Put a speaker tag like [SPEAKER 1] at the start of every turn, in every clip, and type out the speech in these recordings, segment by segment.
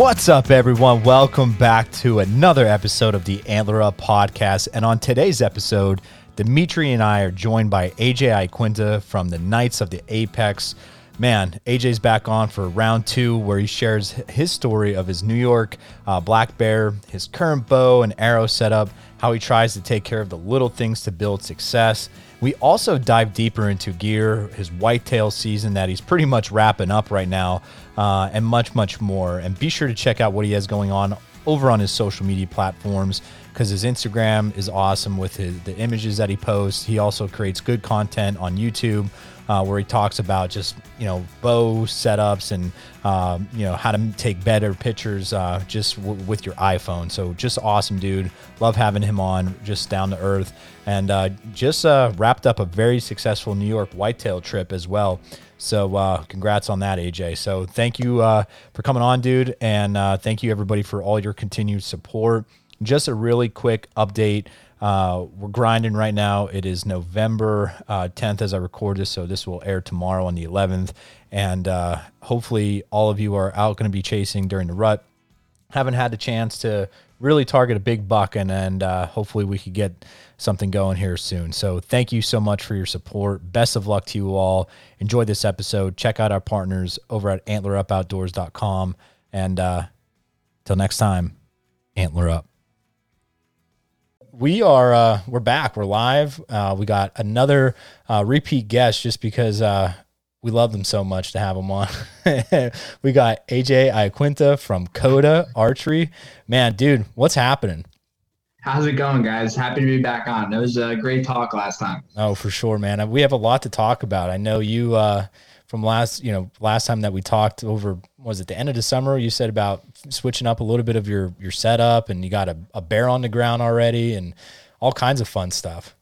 [SPEAKER 1] What's up, everyone? Welcome back to another episode of the Antler Up podcast. And on today's episode, Dimitri and I are joined by AJ Iaquinta from the Knights of the Apex. Man, AJ's back on for round two, where he shares his story of his New York uh, black bear, his current bow and arrow setup, how he tries to take care of the little things to build success. We also dive deeper into gear, his whitetail season that he's pretty much wrapping up right now, uh, and much, much more. And be sure to check out what he has going on over on his social media platforms because his Instagram is awesome with his, the images that he posts. He also creates good content on YouTube uh, where he talks about just you know bow setups and um, you know how to take better pictures uh, just w- with your iPhone. So just awesome, dude. Love having him on, just down to earth, and uh, just uh, wrapped up a very successful New York whitetail trip as well. So uh, congrats on that, AJ. So thank you uh, for coming on, dude, and uh, thank you everybody for all your continued support. Just a really quick update. Uh, we're grinding right now. It is November uh, 10th as I record this, so this will air tomorrow on the 11th. And uh, hopefully, all of you are out going to be chasing during the rut. Haven't had the chance to really target a big buck, and and uh, hopefully we could get something going here soon. So thank you so much for your support. Best of luck to you all. Enjoy this episode. Check out our partners over at AntlerUpOutdoors.com. And uh, till next time, Antler Up we are uh, we're back. We're live. Uh, we got another uh, repeat guest just because uh, we love them so much to have them on. we got AJ Iaquinta from Coda Archery. Man, dude, what's happening?
[SPEAKER 2] How's it going, guys? Happy to be back on. It was a great talk last time.
[SPEAKER 1] Oh, for sure, man. We have a lot to talk about. I know you uh, from last, you know, last time that we talked over was it the end of the summer? You said about switching up a little bit of your your setup, and you got a, a bear on the ground already, and all kinds of fun stuff.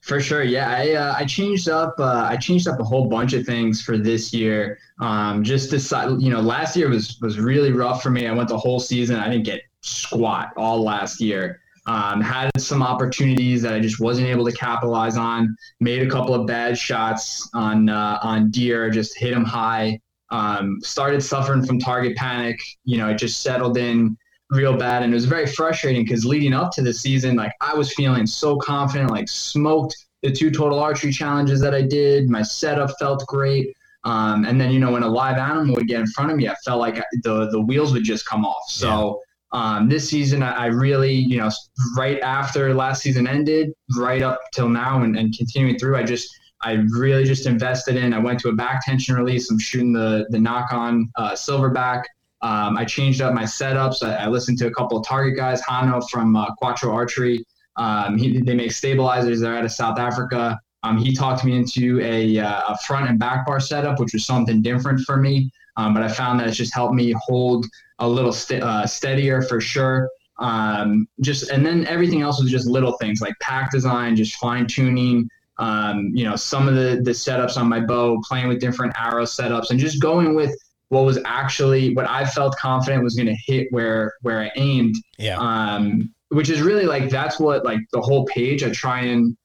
[SPEAKER 2] For sure, yeah. I uh, I changed up uh, I changed up a whole bunch of things for this year. Um, just decide, you know, last year was was really rough for me. I went the whole season. I didn't get squat all last year. Um, had some opportunities that I just wasn't able to capitalize on. Made a couple of bad shots on uh, on deer, just hit them high. Um, started suffering from target panic. You know, it just settled in real bad, and it was very frustrating because leading up to the season, like I was feeling so confident, like smoked the two total archery challenges that I did. My setup felt great. Um, and then you know when a live animal would get in front of me, I felt like the the wheels would just come off. So um, this season, I, I, really, you know, right after last season ended, right up till now and, and continuing through, I just, I really just invested in. I went to a back tension release. I'm shooting the the Nock On uh, silverback. Um, I changed up my setups. I, I, listened to a couple of target guys, Hano from uh, Quattro Archery. Um, he, they make stabilizers. They're out of South Africa. Um, he talked me into a, uh, a front and back bar setup, which was something different for me. Um, but I found that it's just helped me hold a little st- uh, steadier for sure. Um, just and then everything else was just little things like pack design, just fine tuning. Um, you know, some of the the setups on my bow, playing with different arrow setups, and just going with what was actually what I felt confident was going to hit where where I aimed.
[SPEAKER 1] Yeah.
[SPEAKER 2] Um, which is really like that's what like the whole page I try and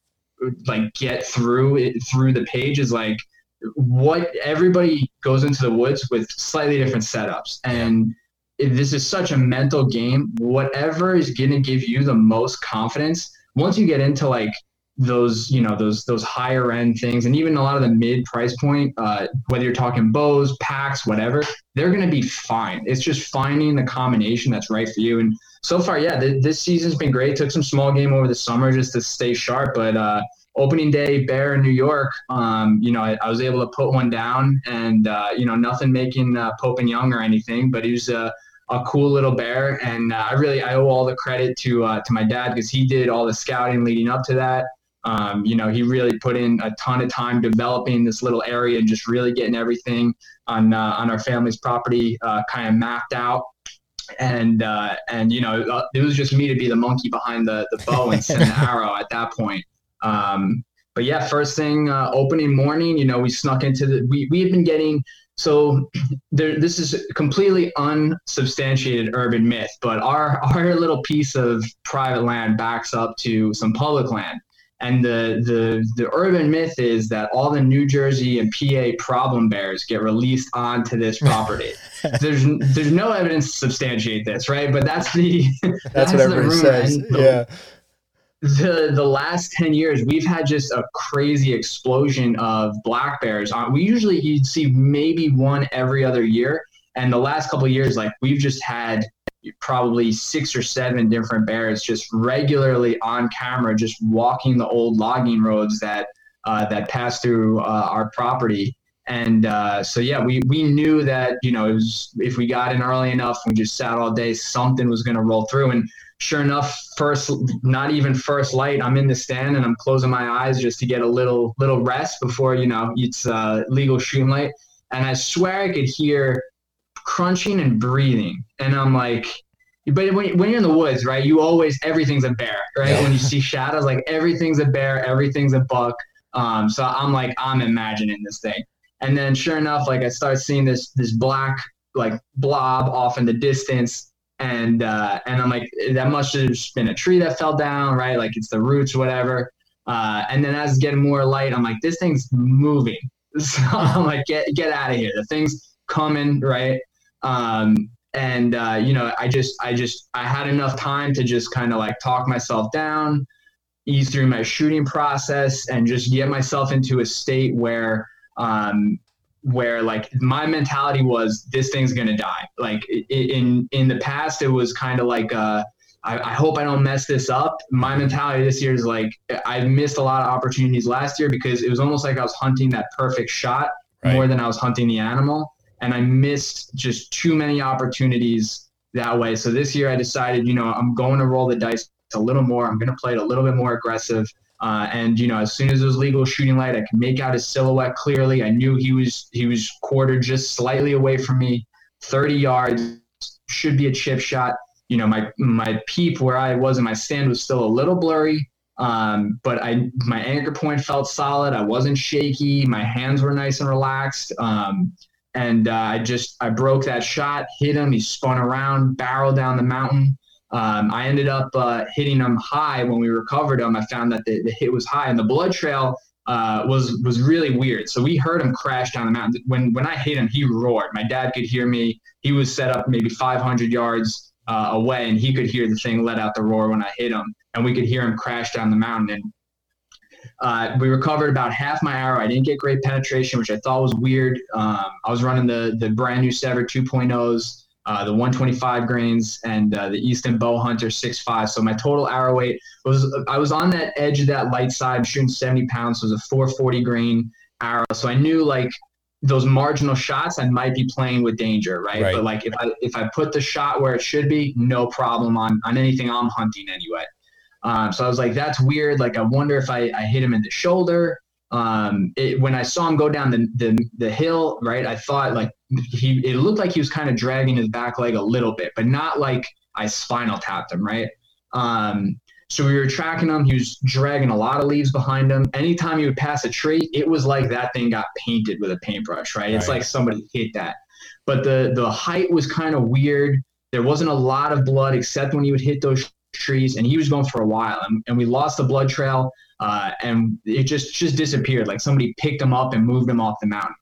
[SPEAKER 2] like get through it through the page is like what everybody goes into the woods with slightly different setups and this is such a mental game. Whatever is going to give you the most confidence once you get into like those you know those those higher end things and even a lot of the mid price point uh, whether you're talking bows packs whatever they're going to be fine. It's just finding the combination that's right for you. And so far yeah th- this season's been great. Took some small game over the summer just to stay sharp but uh, opening day bear in New York, um, you know, I, I, was able to put one down and, uh, you know, nothing making uh, Pope and Young or anything, but he was a, a cool little bear. And uh, I really, I owe all the credit to, uh, to my dad because he did all the scouting leading up to that. Um, you know, he really put in a ton of time developing this little area and just really getting everything on, uh, on our family's property uh, kind of mapped out and uh, and you know it was just me to be the monkey behind the the bow and send the arrow at that point. Um, but yeah, first thing uh, opening morning, you know, we snuck into the. We we had been getting so there, this is completely unsubstantiated urban myth, but our our little piece of private land backs up to some public land. And the the the urban myth is that all the New Jersey and PA problem bears get released onto this property. there's there's no evidence to substantiate this, right? But that's the
[SPEAKER 3] that's, that's what everybody says. The, yeah.
[SPEAKER 2] The the last ten years, we've had just a crazy explosion of black bears. Uh, we usually you'd see maybe one every other year, and the last couple years, like we've just had probably six or seven different bears just regularly on camera, just walking the old logging roads that uh, that pass through uh, our property. And uh, so, yeah, we, we knew that, you know, was, if we got in early enough, we just sat all day, something was going to roll through. And sure enough, first, not even first light, I'm in the stand and I'm closing my eyes just to get a little, little rest before, you know, it's uh, legal shooting light. And I swear I could hear crunching and breathing. And I'm like, but when, when you're in the woods, right, you always, everything's a bear, right? Yeah. When you see shadows, like everything's a bear, everything's a buck. Um, so I'm like, I'm imagining this thing. And then sure enough, like I start seeing this, this black, like blob off in the distance. And, uh, and I'm like, that must have been a tree that fell down, right? Like it's the roots, whatever. Uh, and then as it's getting more light, I'm like, this thing's moving. So I'm like, get, get out of here. The thing's coming, right? Um, and uh, you know, I just, I just, I had enough time to just kind of like talk myself down, ease through my shooting process, and just get myself into a state where, um, where like my mentality was this thing's gonna die. Like in in the past, it was kind of like uh, I, I, hope I don't mess this up. My mentality this year is like I missed a lot of opportunities last year because it was almost like I was hunting that perfect shot right. more than I was hunting the animal and I missed just too many opportunities that way. So this year I decided, you know, I'm going to roll the dice a little more. I'm going to play it a little bit more aggressive. Uh, and you know, as soon as it was legal shooting light, I could make out his silhouette clearly. I knew he was he was quartered just slightly away from me, 30 yards. Should be a chip shot. You know, my my peep where I was in my stand was still a little blurry, um, but I my anchor point felt solid. I wasn't shaky. My hands were nice and relaxed. Um, and uh, I just I broke that shot, hit him. He spun around, barreled down the mountain. Um, I ended up uh, hitting him high when we recovered him. I found that the, the hit was high, and the blood trail uh, was was really weird. So we heard him crash down the mountain. When when I hit him, he roared. My dad could hear me. He was set up maybe 500 yards uh, away, and he could hear the thing let out the roar when I hit him, and we could hear him crash down the mountain. And uh, we recovered about half my arrow. I didn't get great penetration, which I thought was weird. Um, I was running the the brand new Sevr 2.0s, uh, the 125 grains, and uh, the Easton Bow Hunter 6.5. So my total arrow weight was I was on that edge of that light side, shooting 70 pounds. So it was a 440 grain arrow. So I knew like those marginal shots, I might be playing with danger, right? right? But like if I if I put the shot where it should be, no problem on on anything I'm hunting anyway. Um, so I was like, that's weird. Like, I wonder if I, I hit him in the shoulder. Um, it, when I saw him go down the, the, the hill, right, I thought like he, it looked like he was kind of dragging his back leg a little bit, but not like I spinal tapped him, right? Um, so we were tracking him. He was dragging a lot of leaves behind him. Anytime he would pass a tree, it was like that thing got painted with a paintbrush, right? right. It's like somebody hit that. But the the height was kind of weird. There wasn't a lot of blood except when he would hit those trees, and he was going for a while, and, and we lost the blood trail, uh, and it just just disappeared. Like somebody picked him up and moved him off the mountain.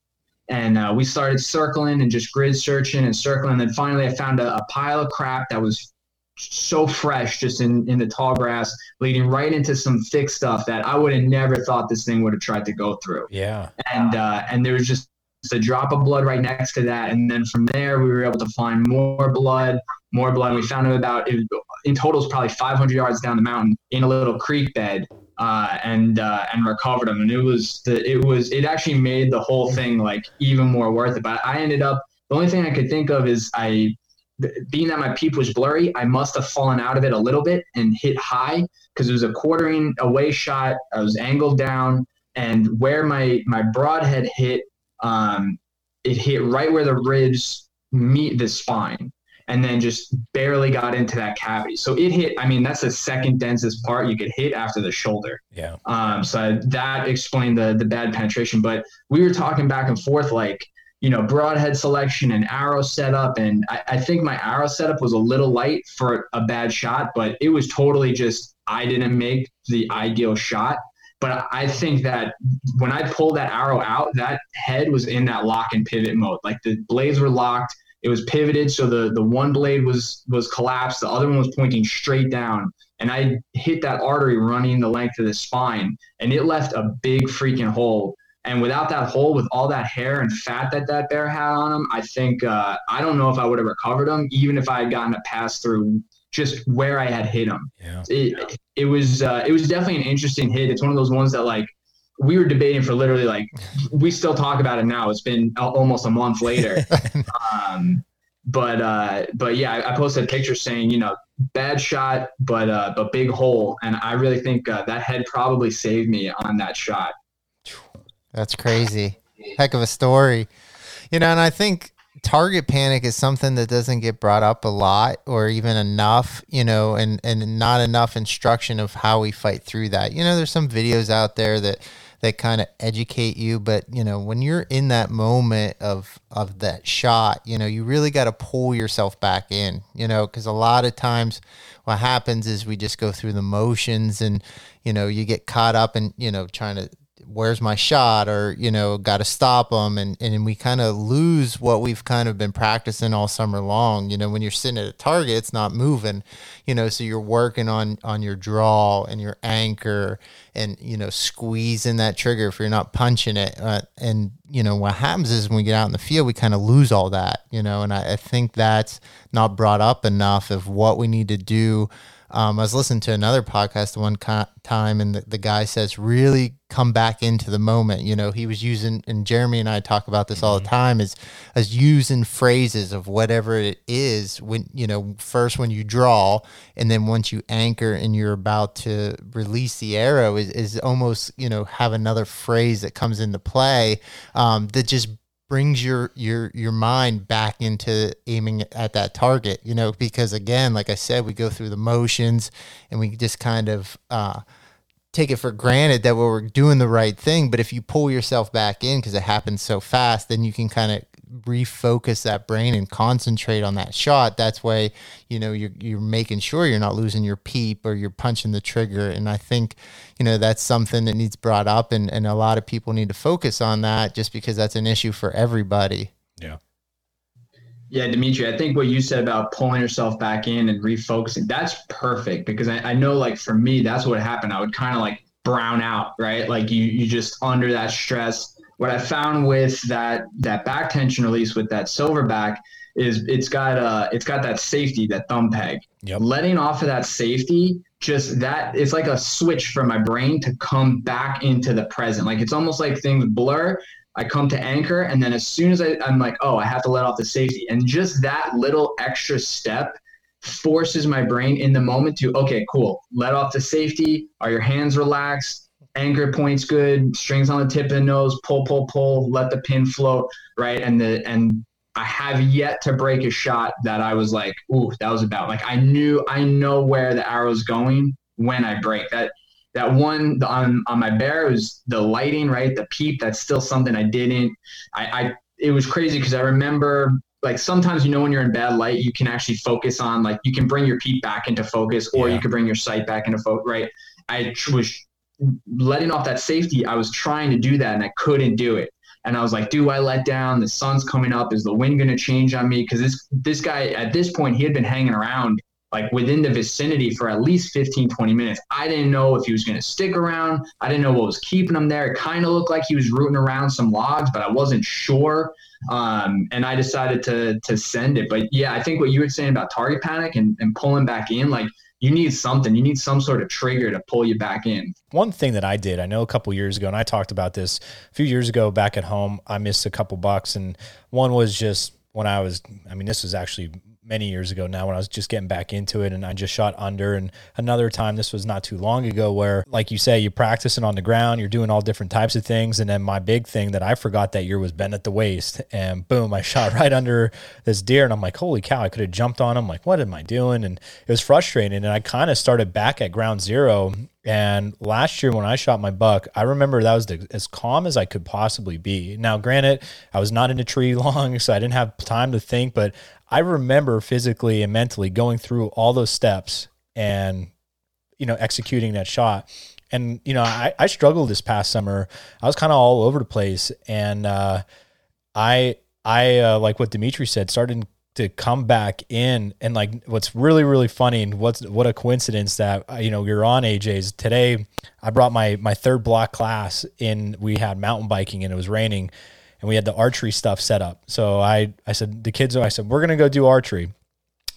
[SPEAKER 2] And uh, we started circling and just grid searching and circling. And then finally, I found a, a pile of crap that was so fresh just in, in the tall grass, leading right into some thick stuff that I would have never thought this thing would have tried to go through.
[SPEAKER 3] Yeah.
[SPEAKER 2] And uh, and there was just a drop of blood right next to that. And then from there, we were able to find more blood, more blood. And We found him about, in total, is probably 500 yards down the mountain in a little creek bed. Uh, and uh, and recovered him, and it was the it was it actually made the whole thing like even more worth it. But I ended up the only thing I could think of is I being that my peep was blurry, I must have fallen out of it a little bit and hit high because it was a quartering away shot. I was angled down, and where my my broadhead hit um, it hit right where the ribs meet the spine and then just barely got into that cavity. So it hit, I mean, that's the second densest part you could hit after the shoulder.
[SPEAKER 3] Yeah.
[SPEAKER 2] Um, so that explained the the bad penetration. But we were talking back and forth like, you know, broadhead selection and arrow setup. And I, I think my arrow setup was a little light for a bad shot, but it was totally just I didn't make the ideal shot. But I think that when I pulled that arrow out, that head was in that lock and pivot mode. Like the blades were locked. It was pivoted, so the the one blade was was collapsed. The other one was pointing straight down, and I hit that artery running the length of the spine, and it left a big freaking hole. And without that hole, with all that hair and fat that that bear had on him, I think uh, I don't know if I would have recovered him, even if I had gotten a pass through just where I had hit him. Yeah. It, it was uh, it was definitely an interesting hit. It's one of those ones that like we were debating for literally like we still talk about it now. It's been almost a month later. um, but uh, but yeah, I, I, posted a picture saying you know bad shot, but uh, but big hole, and I really think uh, that head probably saved me on that shot.
[SPEAKER 4] That's crazy. Heck of a story. You know, and I think target panic is something that doesn't get brought up a lot or even enough, you know, and and not enough instruction of how we fight through that. You know, there's some videos out there that that kind of educate you, but you know, when you're in that moment of of that shot, you know, you really got to pull yourself back in, you know, cuz a lot of times what happens is we just go through the motions and you know, you get caught up in, you know, trying to where's my shot or you know got to stop them and and we kind of lose what we've kind of been practicing all summer long you know when you're sitting at a target it's not moving you know so you're working on on your draw and your anchor and you know squeezing that trigger if you're not punching it. Uh, and you know what happens is when we get out in the field we kind of lose all that you know and I, I think that's not brought up enough of what we need to do um, I was listening to another podcast one time, and the, the guy says, really come back into the moment. You know, he was using, and Jeremy and I talk about this mm-hmm. all the mm-hmm. time, is as using phrases of whatever it is when, you know, first when you draw, and then once you anchor and you're about to release the arrow, is, is almost, you know, have another phrase that comes into play um, that just brings your your your mind back into aiming at that target you know because again like i said we go through the motions and we just kind of uh, take it for granted that we're doing the right thing. But if you pull yourself back in because it happens so fast then you can kind of refocus that brain and concentrate on that shot that's why you know you're, you're making sure you're not losing your peep or you're punching the trigger and i think you know that's something that needs brought up and, and a lot of people need to focus on that just because that's an issue for everybody
[SPEAKER 3] yeah
[SPEAKER 2] yeah, Dimitri, I think what you said about pulling yourself back in and refocusing, that's perfect because I, I know like for me, that's what happened. I would kind of like brown out, right? Like you you just under that stress what I found with that that back tension release with that silverback is it's got uh it's got that safety that thumb peg. Yep. Letting off of that safety, just that it's like a switch for my brain to come back into the present. Like it's almost like things blur. I come to anchor, and then as soon as I, I'm like, oh, I have to let off the safety, and just that little extra step forces my brain in the moment to okay, cool, let off the safety. Are your hands relaxed? Anchor points good, strings on the tip of the nose, pull, pull, pull, let the pin float, right? And the and I have yet to break a shot that I was like, ooh, that was about. Like I knew I know where the arrow's going when I break. That that one on on my bear was the lighting, right? The peep. That's still something I didn't. I, I it was crazy because I remember like sometimes you know when you're in bad light, you can actually focus on like you can bring your peep back into focus, or yeah. you can bring your sight back into focus, right? I was letting off that safety, I was trying to do that and I couldn't do it. And I was like, do I let down? The sun's coming up. Is the wind going to change on me? Because this this guy at this point he had been hanging around like within the vicinity for at least 15, 20 minutes. I didn't know if he was going to stick around. I didn't know what was keeping him there. It kind of looked like he was rooting around some logs, but I wasn't sure. Um, and I decided to to send it. But yeah, I think what you were saying about target panic and, and pulling back in, like you need something. You need some sort of trigger to pull you back in.
[SPEAKER 3] One thing that I did, I know a couple years ago, and I talked about this a few years ago back at home. I missed a couple bucks, and one was just when I was. I mean, this was actually many years ago now when I was just getting back into it and I just shot under. And another time, this was not too long ago, where, like you say, you're practicing on the ground, you're doing all different types of things. And then my big thing that I forgot that year was bend at the waist. And boom, I shot right under this deer. And I'm like, holy cow, I could have jumped on him. Like, what am I doing? And it was frustrating. And I kind of started back at ground zero. And last year when I shot my buck, I remember that was the, as calm as I could possibly be. Now, granted, I was not in a tree long, so I didn't have time to think, but I remember physically and mentally going through all those steps and you know executing that shot.
[SPEAKER 1] And you know, I, I struggled this past summer. I was kind of all over the place, and uh, I I uh, like what Dimitri said, started to come back in. And like what's really really funny and what's what a coincidence that uh, you know you're on AJ's today I brought my my third block class in we had mountain biking and it was raining and we had the archery stuff set up. So I I said the kids I said we're going to go do archery.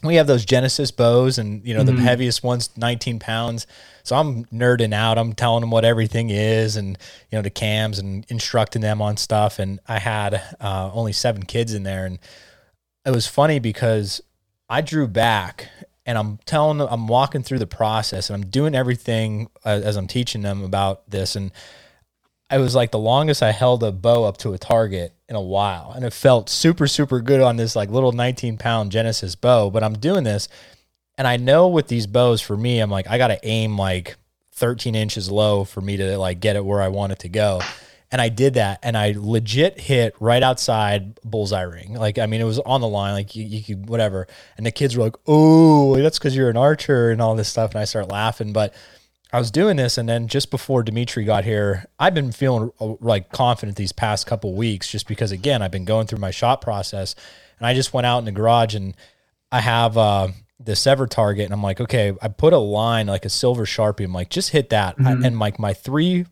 [SPEAKER 1] We have those Genesis bows and you know mm-hmm. the heaviest ones 19 pounds. So I'm nerding out. I'm telling them what everything is and you know the cams and instructing them on stuff. And I had uh, only seven kids in there. And it was funny because I drew back and I'm telling them, I'm walking through the process and I'm doing everything as, as I'm teaching them about this. And it was like the longest I held a bow up to a target in a while. And it felt super, super good on this like little 19 pound Genesis bow. But I'm doing this and I know with these bows for me, I'm like, I got to aim like 13 inches low for me to like get it where I want it to go. And I did that and I legit hit right outside bullseye ring. Like, I mean, it was on the line, like you, you could, whatever. And the kids were like, oh, that's because you're an archer and all this stuff. And I start laughing. But I was doing this. And then just before Dimitri got here, I've been feeling uh, like confident these past couple weeks just because, again, I've been going through my shot process. And I just went out in the garage and I have, uh, the SEVR target and I'm like, okay, I put a line like a silver sharpie. I'm like, just hit that. Mm-hmm. I, and like my three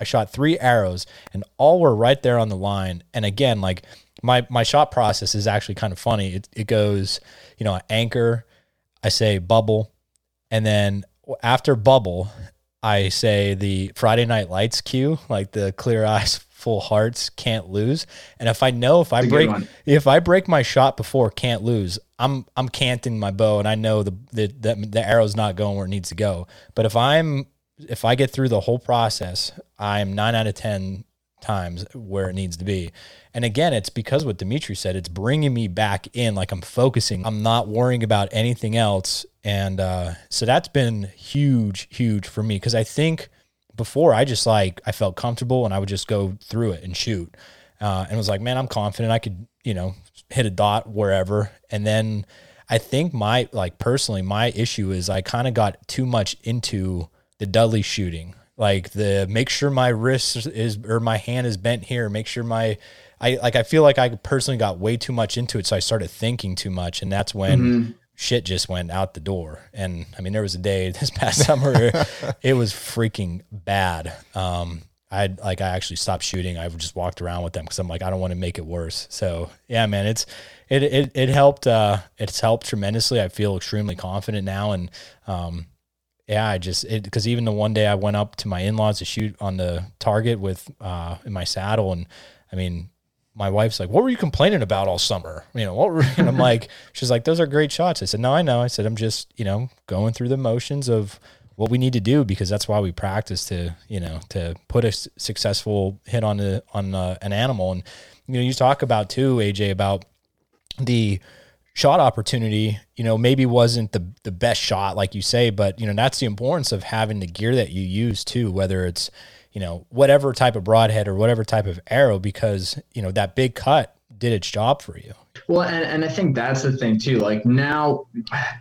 [SPEAKER 1] I shot three arrows and all were right there on the line. And again, like my my shot process is actually kind of funny. It it goes, you know, I anchor, I say bubble, and then after bubble, I say the Friday Night Lights cue, like the clear eyes, full hearts, can't lose. And if I know if I break if I break my shot before can't lose, I'm I'm canting my bow and I know the the the, the arrow's not going where it needs to go. But if I'm if I get through the whole process, I'm nine out of 10 times where it needs to be. And again, it's because what Dimitri said, it's bringing me back in, like I'm focusing, I'm not worrying about anything else. And uh, so that's been huge, huge for me because I think before I just like, I felt comfortable and I would just go through it and shoot. Uh, and was like, man, I'm confident I could, you know, hit a dot wherever. And then I think my, like personally, my issue is I kind of got too much into the Dudley shooting, like the make sure my wrist is or my hand is bent here, make sure my I like I feel like I personally got way too much into it, so I started thinking too much, and that's when mm-hmm. Shit just went out the door. And I mean, there was a day this past summer, it was freaking bad. Um, I like I actually stopped shooting. I just walked around with them because I'm like I don't want to make it worse. So yeah, man, it's it it it helped. Uh, it's helped tremendously. I feel extremely confident now, and um, yeah, I just it because even the one day I went up to my in laws to shoot on the target with uh in my saddle, and I mean, my wife's like, "What were you complaining about all summer?" You know, what? Were, and I'm like, she's like, "Those are great shots." I said, "No, I know." I said, "I'm just you know going through the motions of." what we need to do because that's why we practice to you know to put a successful hit on the on uh, an animal and you know you talk about too AJ about the shot opportunity, you know, maybe wasn't the the best shot like you say, but you know, that's the importance of having the gear that you use too, whether it's, you know, whatever type of broadhead or whatever type of arrow because, you know, that big cut did its job for you.
[SPEAKER 2] Well, and, and I think that's the thing too. Like now,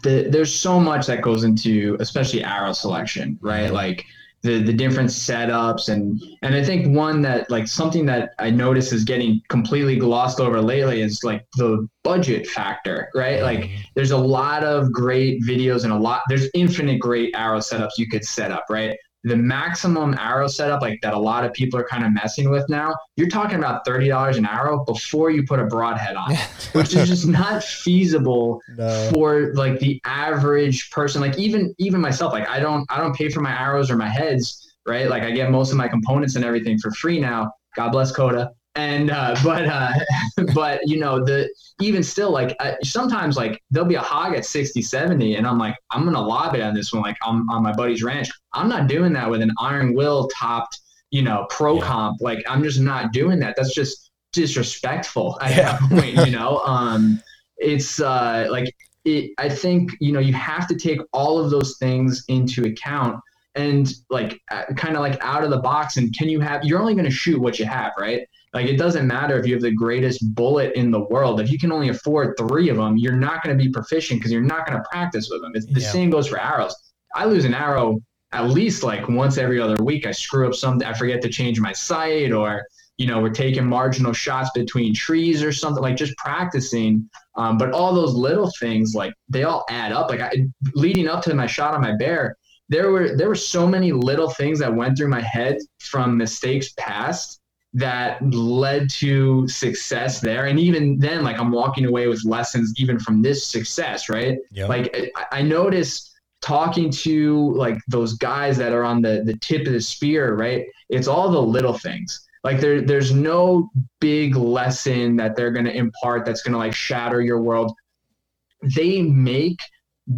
[SPEAKER 2] the, there's so much that goes into, especially arrow selection, right? Mm-hmm. Like the the different setups and and I think one that like something that I notice is getting completely glossed over lately is like the budget factor, right? Like mm-hmm. there's a lot of great videos and a lot there's infinite great arrow setups you could set up, right? The maximum arrow setup like that a lot of people are kind of messing with now you're talking about $30 an arrow before you put a broadhead on which is just not feasible no. for like the average person. Like even even myself like i don't i don't pay for my arrows or my heads right? Like i get most of my components and everything for free now. God bless Coda and uh, but uh, but you know the even still like I, sometimes like there'll be a hog at 60 70 and i'm like i'm gonna lob it on this one like i'm on my buddy's ranch. I'm not doing that with an iron will topped you know pro yeah. comp. Like i'm just not doing that. That's just disrespectful at yeah. that point you know? Um it's uh like it, i think you know you have to take all of those things into account and like uh, kind of like out of the box and can you have you're only going to shoot what you have right like it doesn't matter if you have the greatest bullet in the world. If you can only afford three of them, you're not going to be proficient because you're not going to practice with them. It's, the yeah. same goes for arrows. I lose an arrow at least like once every other week I screw up something, I forget to change my sight or you know, we're taking marginal shots between trees or something like just practicing. Um, but all those little things, like they all add up. Like I, leading up to my shot on my bear, there were there were so many little things that went through my head from mistakes past that led to success there. And even then, like I'm walking away with lessons even from this success, right? Yep. Like I, I noticed talking to like those guys that are on the the tip of the spear, right? It's all the little things like there there's no big lesson that they're going to impart that's going to like shatter your world they make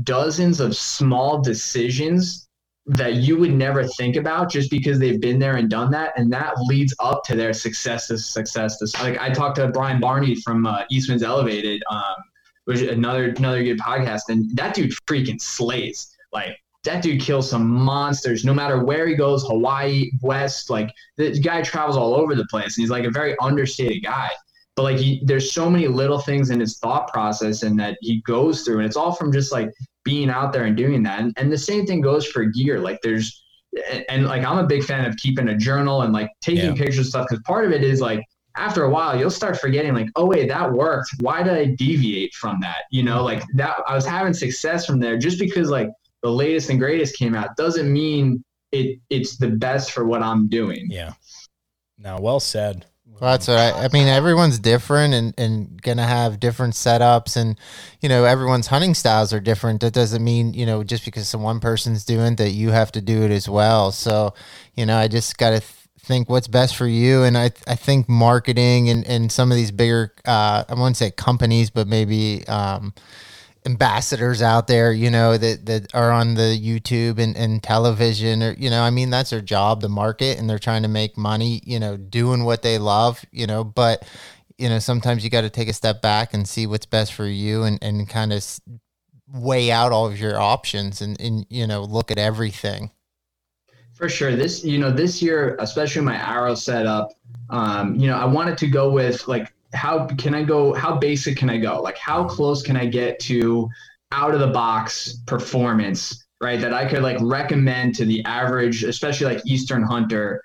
[SPEAKER 2] dozens of small decisions that you would never think about just because they've been there and done that and that leads up to their success this success this like i talked to Brian Barney from uh, Eastmans' Elevated um, which another another good podcast and that dude freaking slays. Like that dude kills some monsters no matter where he goes hawaii west like the guy travels all over the place and he's like a very understated guy. But like he, there's so many little things in his thought process and that he goes through and it's all from just like being out there and doing that and, and the same thing goes for gear like there's and, and like i'm a big fan of keeping a journal and like taking yeah. pictures of stuff because part of it is like after a while you'll start forgetting like oh wait that worked why did i deviate from that you know like that i was having success from there just because like the latest and greatest came out doesn't mean it it's the best for what I'm doing.
[SPEAKER 1] Yeah. Now, well said.
[SPEAKER 4] Well, that's what I, mean. Everyone's different and, and gonna have different setups, and you know everyone's hunting styles are different. That doesn't mean you know just because some one person's doing that you have to do it as well. So, you know, I just got to th- think what's best for you, and I I think marketing and and some of these bigger uh, I wouldn't say companies, but maybe um, ambassadors out there, you know, that, that are on the YouTube and, and television or, you know, I mean, that's their job, the market, and they're trying to make money, you know, doing what they love, you know, but, you know, sometimes you got to take a step back and see what's best for you and, and kind of weigh out all of your options and, and, you know, look at everything.
[SPEAKER 2] For sure. This, you know, this year, especially my arrow setup, um, you know, I wanted to go with like how can I go? How basic can I go? Like, how close can I get to out of the box performance, right? That I could like recommend to the average, especially like Eastern hunter,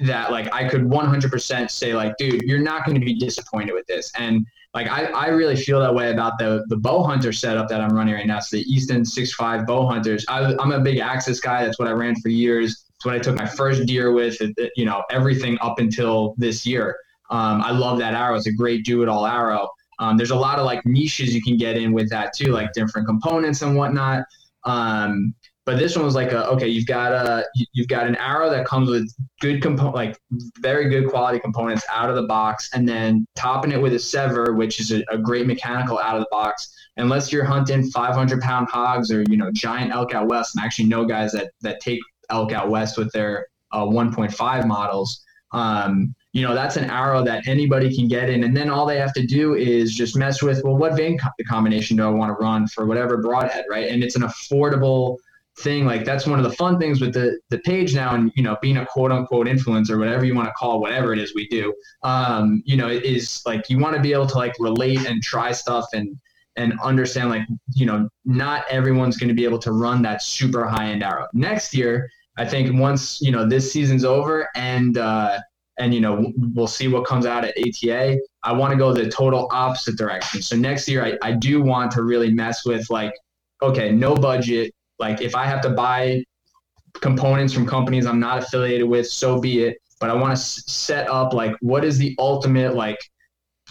[SPEAKER 2] that like I could 100% say, like, dude, you're not going to be disappointed with this. And like, I, I really feel that way about the, the bow hunter setup that I'm running right now. So the Easton 6.5 bow hunters. I, I'm a big Axis guy. That's what I ran for years. It's what I took my first deer with, you know, everything up until this year. Um, I love that arrow. It's a great do it all arrow. Um, there's a lot of like niches you can get in with that too, like different components and whatnot. Um, but this one was like a, okay, you've got a you've got an arrow that comes with good component, like very good quality components out of the box, and then topping it with a SEVR, which is a, a great mechanical out of the box. Unless you're hunting 500 pound hogs or you know giant elk out west, and I actually know guys that that take elk out west with their uh, 1.5 models. Um, you know, that's an arrow that anybody can get in. And then all they have to do is just mess with, well, what vane co- combination do I want to run for whatever broadhead, right? And it's an affordable thing. Like that's one of the fun things with the the page now, and you know, being a quote unquote influencer, whatever you want to call whatever it is we do. Um, you know, is like you want to be able to like relate and try stuff and and understand like you know not everyone's going to be able to run that super high end arrow next year i think once you know this season's over and uh and you know we'll see what comes out at ATA. I want to go the total opposite direction. So next year, I, I do want to really mess with like, okay, no budget. Like if I have to buy components from companies I'm not affiliated with, so be it. But I want to set up like what is the ultimate like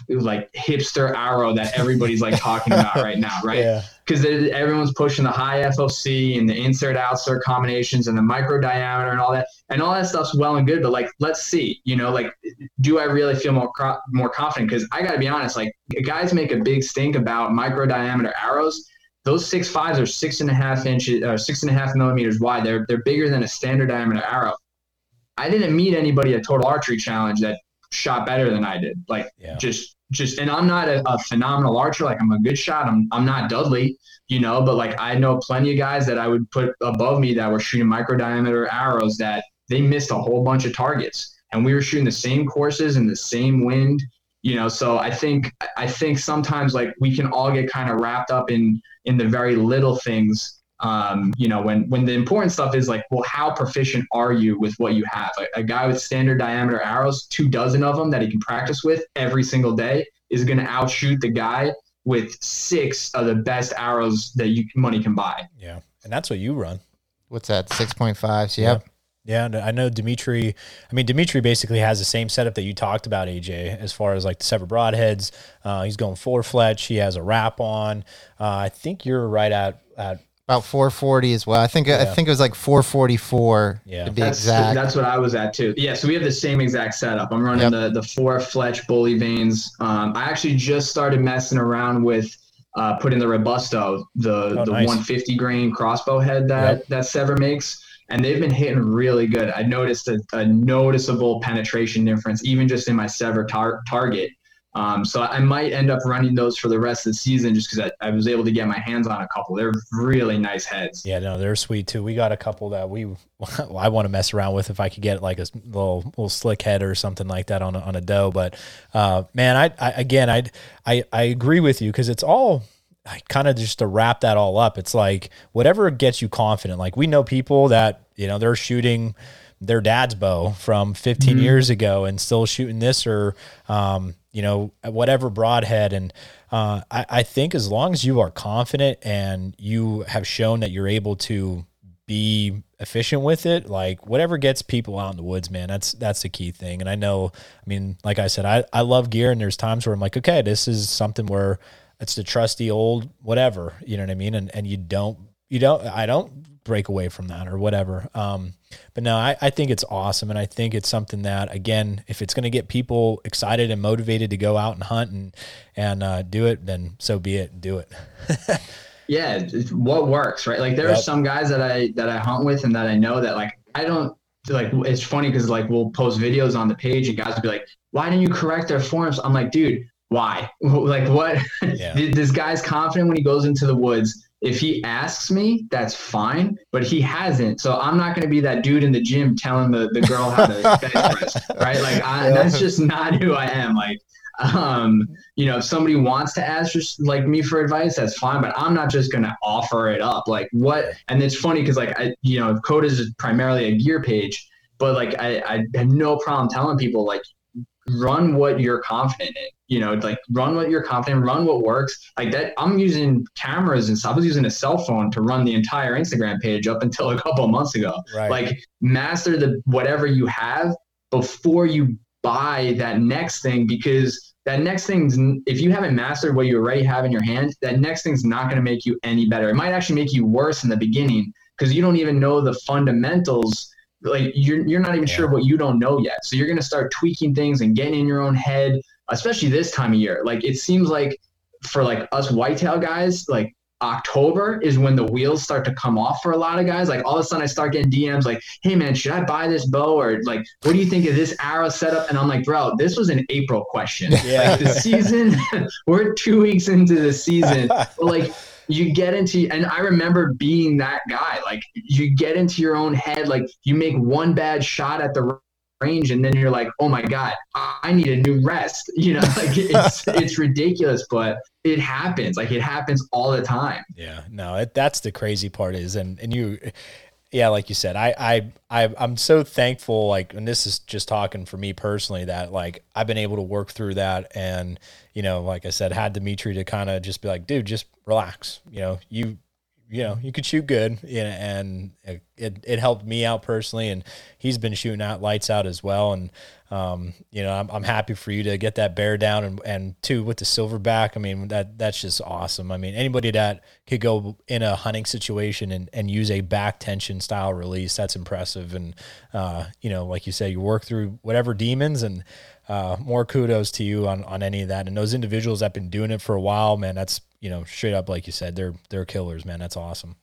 [SPEAKER 2] like hipster arrow that everybody's like talking about right now, right? Because yeah. everyone's pushing the high FOC and the insert outsert combinations and the micro diameter and all that, and all that stuff's well and good. But like, let's see, you know, like, do I really feel more more confident? Because I got to be honest, like, guys make a big stink about micro diameter arrows. Those six fives are six and a half inches, or six and a half millimeters wide. They're they're bigger than a standard diameter arrow. I didn't meet anybody at Total Archery Challenge that shot better than I did. Like yeah. just just and I'm not a, a, phenomenal archer. Like I'm a good shot. I'm I'm not Dudley, you know, but like I know plenty of guys that I would put above me that were shooting micro diameter arrows that they missed a whole bunch of targets. And we were shooting the same courses in the same wind, you know. So I think I think sometimes like we can all get kind of wrapped up in in the very little things Um, you know, when when the important stuff is like, well, how proficient are you with what you have? A, a guy with standard diameter arrows, two dozen of them that he can practice with every single day, is going to outshoot the guy with six of the best arrows that you money can buy.
[SPEAKER 1] Yeah, and that's what you run.
[SPEAKER 4] What's that? Six point five. Yep.
[SPEAKER 1] Yeah, I know Dimitri. I mean, Dimitri basically has the same setup that you talked about, AJ, as far as like the SEVR broadheads. Uh, he's going four fletch. He has a wrap on. Uh, I think you're right at at
[SPEAKER 4] about 440 as well. I think yeah. I think it was like 444
[SPEAKER 1] yeah.
[SPEAKER 4] to be
[SPEAKER 2] that's,
[SPEAKER 4] exact.
[SPEAKER 2] That's what I was at too. Yeah, so we have the same exact setup. I'm running yep. the the four fletch bully vanes. Um, I actually just started messing around with uh, putting the robusto, the oh, the nice. 150 grain crossbow head that yep. that SEVR makes. And they've been hitting really good. I noticed a, a noticeable penetration difference, even just in my SEVR tar- target. Um, so I might end up running those for the rest of the season just because I, I, was able to get my hands on a couple. They're really nice heads.
[SPEAKER 1] Yeah, no, they're sweet too. We got a couple that we I want to mess around with if I could get like a little little slick head or something like that on a, on a doe. But uh, man, I, I again I I I agree with you because it's all kind of just to wrap that all up. It's like whatever gets you confident. Like we know people that you know they're shooting their dad's bow from 15 mm-hmm. years ago and still shooting this or um, you know, whatever broadhead. And uh, I, I think as long as you are confident and you have shown that you're able to be efficient with it, like whatever gets people out in the woods, man, that's that's the key thing. And I know, I mean, like I said, I, I love gear and there's times where I'm like, okay, this is something where it's the trusty old whatever, you know what I mean? And and you don't you don't I don't break away from that or whatever. Um, but no, I, I think it's awesome. And I think it's something that, again, if it's going to get people excited and motivated to go out and hunt and, and uh, do it, then so be it. Do it.
[SPEAKER 2] yeah. What works, right? Like there yep. are some guys that I, that I hunt with and that I know that like, I don't like, it's funny because like we'll post videos on the page and guys will be like, why didn't you correct their forms? I'm like, dude, why? like what? Yeah. this guy's confident when he goes into the woods if he asks me, that's fine, but he hasn't. So I'm not going to be that dude in the gym telling the, the girl how to bench press, right? Like I, that's just not who I am. Like, um, you know, if somebody wants to ask just like me for advice, that's fine, but I'm not just going to offer it up. Like what? And it's funny because like I, you know, code is primarily a gear page, but like I, I have no problem telling people like run what you're confident in. You know, like run what you're confident, run what works. Like that, I'm using cameras and stuff. I was using a cell phone to run the entire Instagram page up until a couple of months ago. Right. Like master the whatever you have before you buy that next thing because that next thing's if you haven't mastered what you already have in your hand, that next thing's not going to make you any better. It might actually make you worse in the beginning because you don't even know the fundamentals like you're you're not even yeah. sure what you don't know yet. So you're gonna start tweaking things and getting in your own head, especially this time of year. Like it seems like for like us whitetail guys, like October is when the wheels start to come off for a lot of guys. Like all of a sudden I start getting DMs like, hey man, should I buy this bow? Or like, what do you think of this arrow setup? And I'm like, bro, this was an April question. Yeah. Like the season, we're two weeks into the season. But like you get into and i remember being that guy like you get into your own head like you make one bad shot at the range and then you're like oh my god i need a new rest you know like it's it's ridiculous but it happens like it happens all the time.
[SPEAKER 1] Yeah no it, that's the crazy part is and and you yeah, like you said, I, I, I, I'm so thankful. Like, and this is just talking for me personally, that like I've been able to work through that, and you know, like I said, had Dimitri to kind of just be like, dude, just relax. You know, you you know, you could shoot good, you know, and it, it helped me out personally. And he's been shooting out lights out as well. And, um, you know, I'm, I'm happy for you to get that bear down and, and two with the silverback. I mean, that, that's just awesome. I mean, anybody that could go in a hunting situation and, and use a back tension style release, that's impressive. And, uh, you know, like you said, you work through whatever demons and, uh, more kudos to you on, on any of that. And those individuals that have been doing it for a while, man, that's, you know, straight up, like you said, they're, they're killers, man. That's awesome.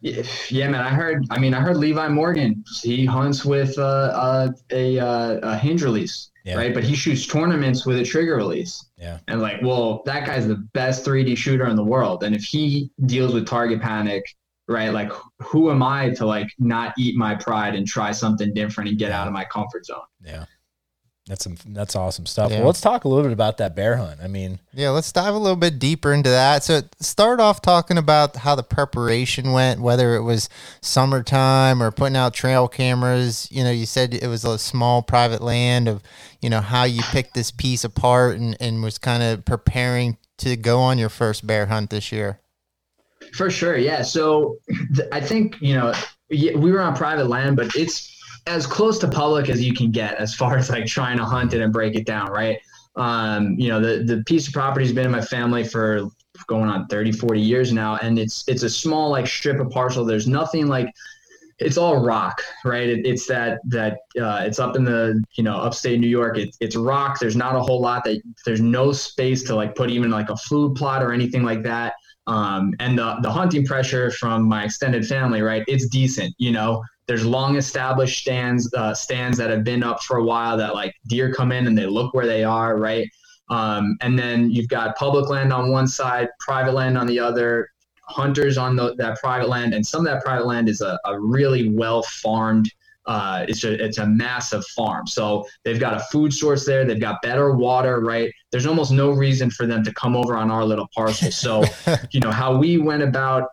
[SPEAKER 2] Yeah, man. I heard. I mean, I heard Levi Morgan. He hunts with uh, uh, a, uh, a hinge release, yeah. right? But he shoots tournaments with a trigger release.
[SPEAKER 1] Yeah.
[SPEAKER 2] And like, well, that guy's the best 3D shooter in the world, and if he deals with target panic, right? Like, who am I to like not eat my pride and try something different and get out of my comfort zone?
[SPEAKER 1] Yeah. That's some that's awesome stuff.
[SPEAKER 4] Yeah.
[SPEAKER 1] Well, let's talk a little bit about that bear hunt. I mean,
[SPEAKER 4] Yeah, let's dive a little bit deeper into that. So, start off talking about how the preparation went, whether it was summertime or putting out trail cameras. You know, you said it was a small private land of, you know, how you picked this piece apart and, and was kind of preparing to go on your first bear hunt this year.
[SPEAKER 2] For sure, yeah. So th- I think you know we were on private land, but it's as close to public as you can get as far as like trying to hunt it and break it down, right? Um, you know, the the piece of property has been in my family for going on 30, 40 years now, and it's it's a small like strip of parcel. There's nothing like it's all rock, right? It, it's that that uh, it's up in the you know upstate New York. It's it's rock. There's not a whole lot that there's no space to like put even like a food plot or anything like that. Um, and the the hunting pressure from my extended family, right? It's decent, you know. There's long established stands uh, stands that have been up for a while that like deer come in and they look where they are, right? Um, and then you've got public land on one side, private land on the other, hunters on the, that private land, and some of that private land is a, a really well farmed. Uh, it's a it's a massive farm, so they've got a food source there. They've got better water, right? There's almost no reason for them to come over on our little parcel. So, you know how we went about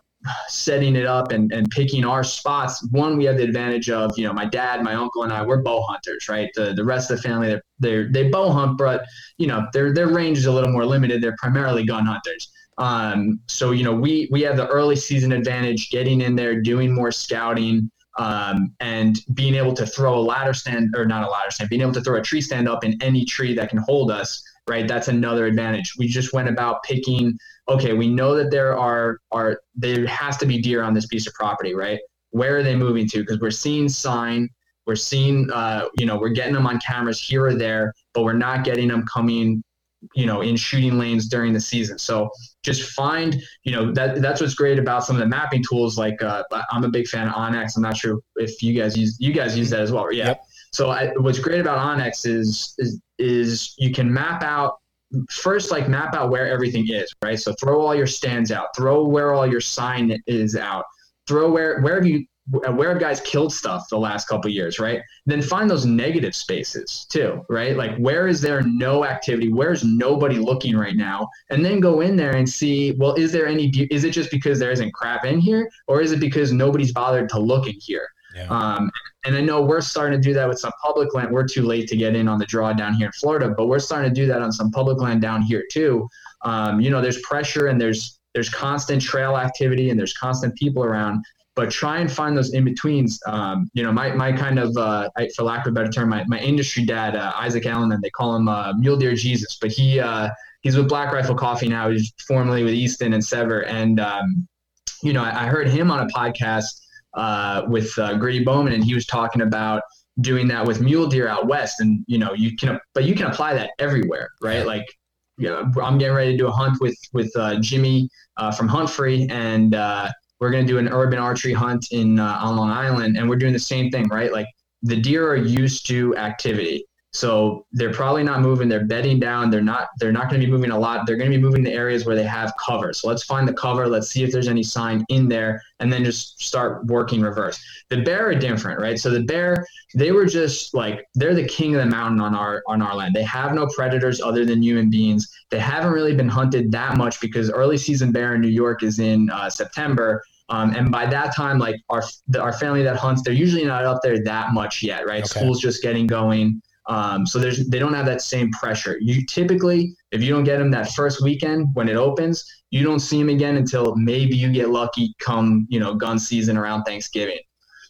[SPEAKER 2] setting it up and, and picking our spots. One, we have the advantage of you know my dad, my uncle, and I. We're bow hunters, right? The the rest of the family they're, they're they bow hunt, but you know their their range is a little more limited. They're primarily gun hunters. Um, so you know we we have the early season advantage, getting in there, doing more scouting, um, and being able to throw a ladder stand or not a ladder stand, being able to throw a tree stand up in any tree that can hold us. Right, that's another advantage. We just went about picking. Okay, we know that there are are there has to be deer on this piece of property. Right, where are they moving to? Because we're seeing sign, we're seeing, uh, you know, we're getting them on cameras here or there, but we're not getting them coming you know in shooting lanes during the season so just find you know that that's what's great about some of the mapping tools like uh, i'm a big fan of onX i'm not sure if you guys use you guys use that as well yeah
[SPEAKER 1] Yep.
[SPEAKER 2] so I, what's great about onX is, is is you can map out first like map out where everything is right so throw all your stands out throw where all your sign is out throw where where have you where have guys killed stuff the last couple years, right? Then find those negative spaces too, right? Like where is there no activity? Where's nobody looking right now? And then go in there and see, well, is there any? Is it just because there isn't crap in here, or is it because nobody's bothered to look in here?
[SPEAKER 1] Yeah.
[SPEAKER 2] Um, and I know we're starting to do that with some public land. We're too late to get in on the draw down here in Florida, but we're starting to do that on some public land down here too. Um, you know, there's pressure and there's there's constant trail activity and there's constant people around but try and find those in betweens. Um, you know, my, my kind of, uh, I, for lack of a better term, my, my industry dad, uh, Isaac Allen, and they call him uh, Mule Deer Jesus, but he uh, he's with Black Rifle Coffee now. He's formerly with Easton and SEVR, and um, you know, I, I, heard him on a podcast uh, with uh, Gritty Bowmen, and he was talking about doing that with mule deer out west, and you know, you can, but you can apply that everywhere, right? Like. Yeah, I'm getting ready to do a hunt with with Jimmy from Hunt Free, and we're going to do an urban archery hunt in uh, on Long Island, and we're doing the same thing, right? Like the deer are used to activity, so they're probably not moving. They're bedding down. They're not. They're not going to be moving a lot. They're going to be moving to areas where they have cover. So let's find the cover. Let's see if there's any sign in there, and then just start working reverse. The bear are different, right? So the bear, they were just like they're the king of the mountain on our on our land. They have no predators other than human beings. They haven't really been hunted that much because early season bear in New York is in uh, September. Um, and by that time, like our our family that hunts, they're usually not up there that much yet, right?
[SPEAKER 1] Okay.
[SPEAKER 2] School's just getting going. Um, so there's they don't have that same pressure. You typically, if you don't get them that first weekend when it opens, you don't see them again until maybe you get lucky come you know gun season around Thanksgiving.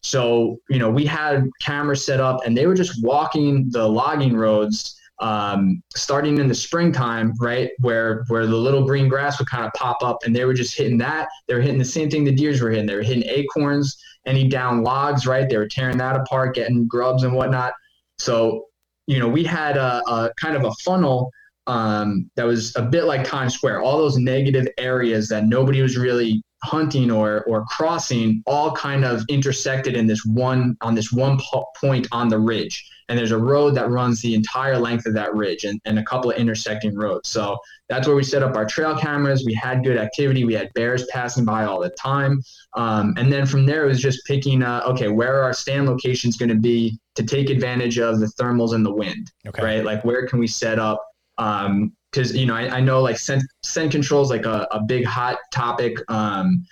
[SPEAKER 2] So you know we had cameras set up and they were just walking the logging roads um, starting in the springtime, right, where where the little green grass would kind of pop up, and they were just hitting that. They were hitting the same thing the deers were hitting. They were hitting acorns, any down logs, right? They were tearing that apart, getting grubs and whatnot. So, you know, we had a, a kind of a funnel um, that was a bit like Times Square. All those negative areas that nobody was really hunting or or crossing all kind of intersected in this one on this one po- point on the ridge and there's a road that runs the entire length of that ridge and, and a couple of intersecting roads. So that's where we set up our trail cameras. We had good activity. We had bears passing by all the time. Um, and then from there it was just picking uh, okay where are our stand locations going to be to take advantage of the thermals and the wind okay. right? Like where can we set up um, because you know I, I, know like scent, scent control is like a, a big hot topic um,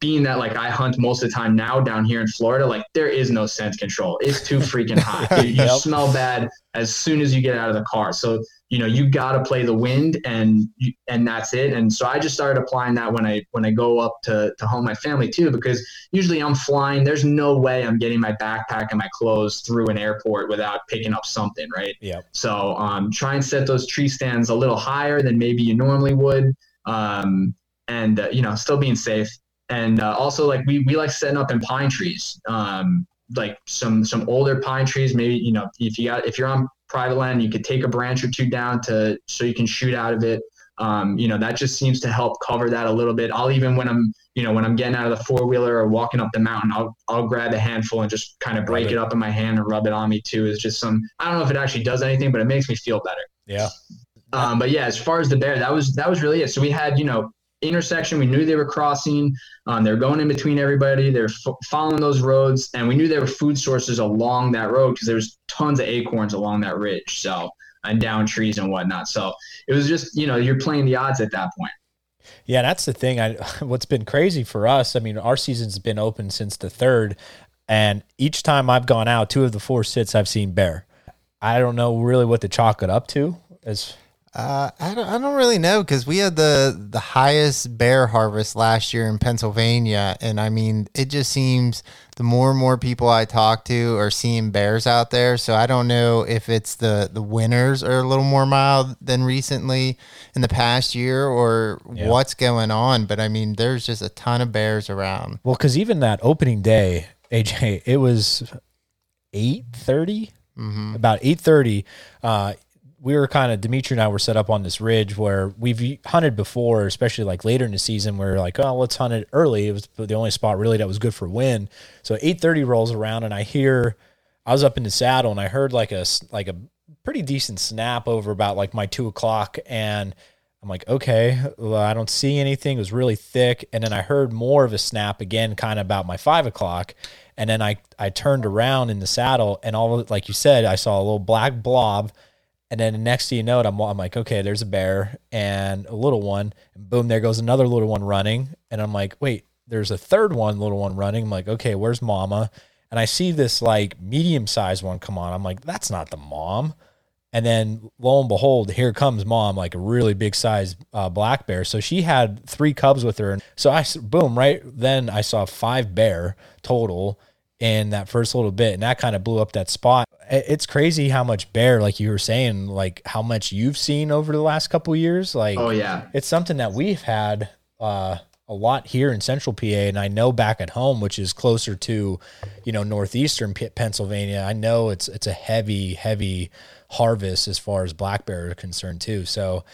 [SPEAKER 2] being that like I hunt most of the time now down here in Florida, like there is no scent control. It's too freaking hot. You, you yep. smell bad as soon as you get out of the car. So you know you got to play the wind and and that's it and so i just started applying that when i when i go up to to home my family too because usually i'm flying there's no way i'm getting my backpack and my clothes through an airport without picking up something right
[SPEAKER 1] yeah
[SPEAKER 2] so um try and set those tree stands a little higher than maybe you normally would um and uh, you know still being safe and uh, also like we we like setting up in pine trees um like some some older pine trees maybe you know if you got if you're on private land. You could take a branch or two down to so you can shoot out of it. Um, you know that just seems to help cover that a little bit. I'll even when I'm you know when I'm getting out of the four wheeler or walking up the mountain, I'll I'll grab a handful and just kind of break it. it up in my hand and rub it on me too. It's just some I don't know if it actually does anything, but it makes me feel better.
[SPEAKER 1] Yeah.
[SPEAKER 2] Um, but yeah, as far as the bear, that was that was really it. So we had you know intersection. We knew they were crossing. Um, they're going in between everybody. They're f- following those roads, and we knew there were food sources along that road because there was tons of acorns along that ridge. So and down trees and whatnot. So it was just you know you're playing the odds at that point.
[SPEAKER 1] Yeah, that's the thing. I what's been crazy for us. I mean, our season's been open since the third, and each time I've gone out, two of the four sits I've seen bear. I don't know really what to chalk it up to as
[SPEAKER 4] uh, I don't, I don't really know because we had the the highest bear harvest last year in Pennsylvania, and I mean, it just seems the more and more people I talk to are seeing bears out there. So I don't know if it's the the winters are a little more mild than recently in the past year, or yeah. what's going on. But I mean, there's just a ton of bears around.
[SPEAKER 1] Well, because even that opening day, AJ, it was eight thirty. Mm-hmm. About eight thirty, uh, we were kind of Dimitri and I were set up on this ridge where we've hunted before, especially like later in the season. Where like, oh, let's hunt it early. It was the only spot really that was good for wind. So eight thirty rolls around, and I hear I was up in the saddle, and I heard like a like a pretty decent snap over about like my two o'clock, and I'm like, okay, well, I don't see anything. It was really thick, and then I heard more of a snap again, kind of about my five o'clock, and then I I turned around in the saddle, and all like you said, I saw a little black blob and then the next thing you know it, I'm, I'm like, okay, there's a bear and a little one. And boom, there goes another little one running. And I'm like, wait, there's a third one, little one running. I'm like, okay, where's mama? And I see this like medium sized one come on. I'm like, that's not the mom. And then lo and behold, here comes mom, like a really big size uh, black bear. So she had three cubs with her. And so I, boom, right then I saw five bear total in that first little bit. And that kind of blew up that spot it's crazy how much bear, like you were saying, like how much you've seen over the last couple years. Like,
[SPEAKER 2] oh yeah,
[SPEAKER 1] it's something that we've had uh, a lot here in Central PA, and I know back at home, which is closer to, you know, northeastern P- Pennsylvania. I know it's it's a heavy, heavy harvest as far as black bear are concerned too. So,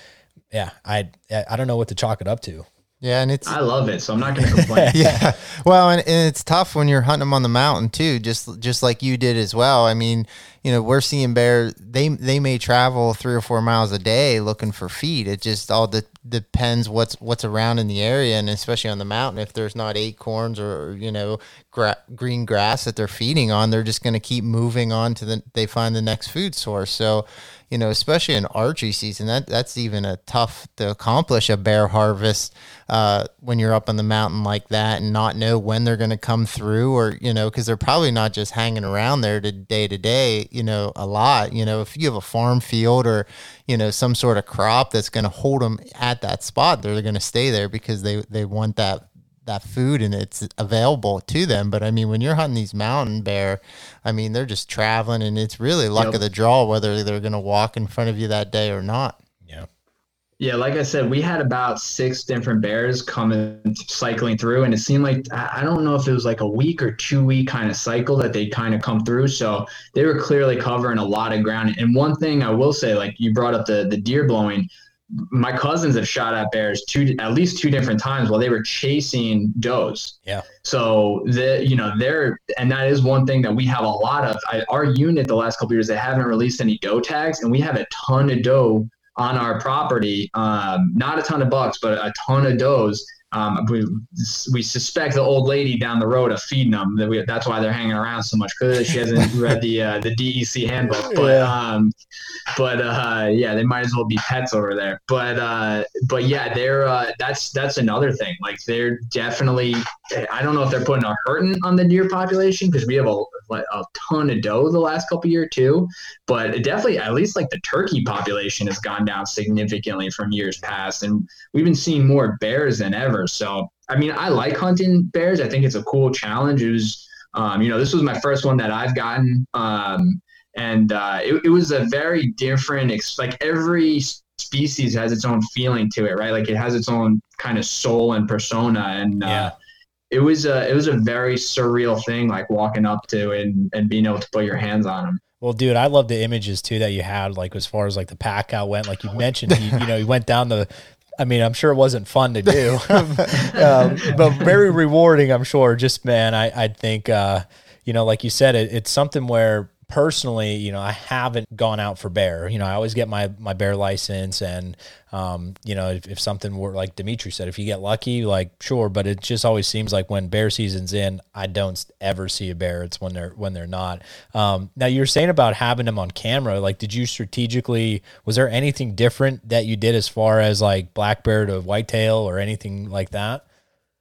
[SPEAKER 1] yeah, I I don't know what to chalk it up to.
[SPEAKER 4] Yeah, and it's
[SPEAKER 2] I love it, so I'm not going to complain.
[SPEAKER 4] yeah, well, and, and it's tough when you're hunting them on the mountain too, just just like you did as well. I mean, you know, we're seeing bears. They they may travel three or four miles a day looking for feed. It just all de- depends what's what's around in the area, and especially on the mountain, if there's not acorns or you know gra- green grass that they're feeding on, they're just going to keep moving on to the. They find the next food source. So you know, especially in archery season, that that's even a tough to accomplish a bear harvest uh, when you're up on the mountain like that and not know when they're going to come through, or you know, because they're probably not just hanging around there to day to day, you know, a lot. You know, if you have a farm field or you know some sort of crop that's going to hold them at that spot, they're going to stay there because they they want that that food and it's available to them. But I mean, when you're hunting these mountain bear, I mean, they're just traveling and it's really luck yep. of the draw whether they're going to walk in front of you that day or not.
[SPEAKER 1] Yeah.
[SPEAKER 2] Yeah, like I said, we had about six different bears coming cycling through, and it seemed like I don't know if it was like a week or two week kind of cycle that they kind of come through. So they were clearly covering a lot of ground. And one thing I will say, like you brought up the the deer blowing, my cousins have shot at bears two at least two different times while they were chasing does.
[SPEAKER 1] Yeah.
[SPEAKER 2] So the you know they're and that is one thing that we have a lot of. I, our unit the last couple years they haven't released any doe tags, and we have a ton of doe on our property. Um, not a ton of bucks, but a ton of does. Um, we, we suspect the old lady down the road of feeding them. That we, that's why they're hanging around so much. Clearly, she hasn't read the uh, the DEC handbook. But yeah. um, but uh, yeah, they might as well be pets over there. But uh, but yeah, they're uh, that's that's another thing. Like they're definitely. I don't know if they're putting a hurting on the deer population because we have a a ton of doe the last couple year too. But definitely, at least like the turkey population has gone down significantly from years past, and we've been seeing more bears than ever. So I mean, I like hunting bears. I think it's a cool challenge. It was. Um, you know, this was my first one that I've gotten. Um, and uh, it, it was a very different like every species has its own feeling to it right like it has its own kind of soul and persona and uh, yeah. It was a it was a very surreal thing like walking up to and and being able to put your hands on them
[SPEAKER 1] well, dude, I love the images too that you had, like as far as like the pack out went. Like you mentioned, you, you know, you went down the. I mean, I'm sure it wasn't fun to do, um, but very rewarding. I'm sure. Just man, I I think uh, you know, like you said, it, it's something where personally, you know, I haven't gone out for bear. You know, I always get my my bear license, and um, you know, if, if, something were like Dimitri said, if you get lucky, like sure, but it just always seems like when bear season's in, I don't ever see a bear. It's when they're when they're not. Um, now you're saying about having them on camera. Like, did you strategically? Was there anything different that you did as far as like black bear to whitetail or anything like that?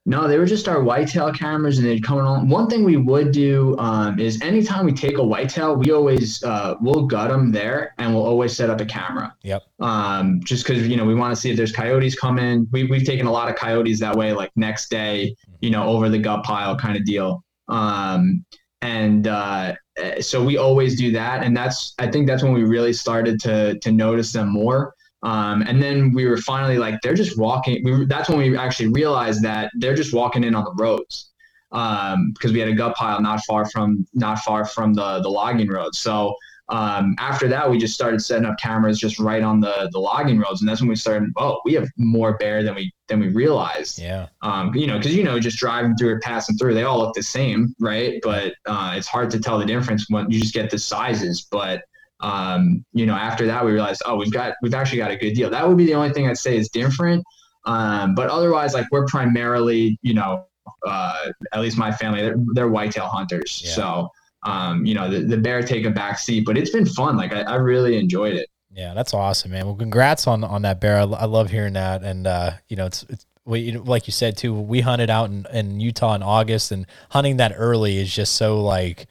[SPEAKER 2] No, they were just our whitetail cameras, and they'd come on. One thing we would do um, is anytime we take a whitetail, we always uh, we'll gut them there, and we'll always set up a camera.
[SPEAKER 1] Yep.
[SPEAKER 2] Um, just because you know we want to see if there's coyotes coming. We we've taken a lot of coyotes that way, like next day, you know, over the gut pile kind of deal. Um, and uh, so we always do that, and that's I think that's when we really started to to notice them more. Um, and then we were finally like, they're just walking. We were, that's when we actually realized that they're just walking in on the roads um, because we had a gut pile not far from not far from the the logging road. So um, after that, we just started setting up cameras just right on the the logging roads, and that's when we started. Oh, we have more bear than we than we realized.
[SPEAKER 1] Yeah.
[SPEAKER 2] Um, you know, because you know, just driving through or passing through, they all look the same, right? But uh, it's hard to tell the difference when you just get the sizes. But um, you know, after that, we realized, oh, we've got, we've actually got a good deal. That would be the only thing I'd say is different. Um, but otherwise, like we're primarily, you know, uh, at least my family, they're, they're whitetail hunters. Yeah. So, um, you know, the, the bear take a back seat, but it's been fun. Like I, I really enjoyed it.
[SPEAKER 1] Yeah, that's awesome, man. Well, congrats on on that bear. I, I love hearing that, and uh, you know, it's it's we like you said too. We hunted out in, in Utah in August, and hunting that early is just so like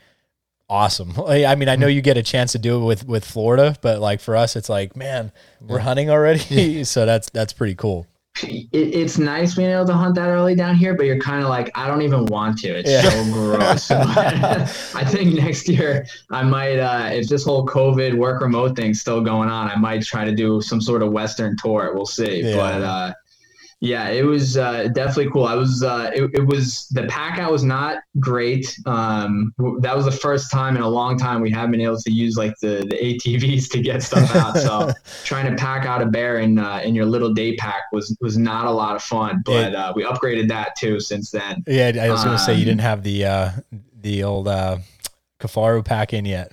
[SPEAKER 1] awesome. I mean, I know you get a chance to do it with with Florida, but like for us, it's like, man, we're hunting already, yeah. so that's that's pretty cool.
[SPEAKER 2] It, it's nice being able to hunt that early down here, but you're kind of like, I don't even want to. It's yeah. so gross. I think next year I might, uh, if this whole COVID work remote thing's still going on, I might try to do some sort of Western tour. We'll see. Yeah. But uh, yeah, it was uh, definitely cool. I was, uh, it, it, was the pack out was not great. Um, that was the first time in a long time we haven't been able to use like the, the ATVs to get stuff out. So trying to pack out a bear in uh, in your little day pack was was not a lot of fun. But uh, we upgraded that too since then.
[SPEAKER 1] Yeah, I was going to um, say you didn't have the uh, the old uh, Kifaru pack in yet.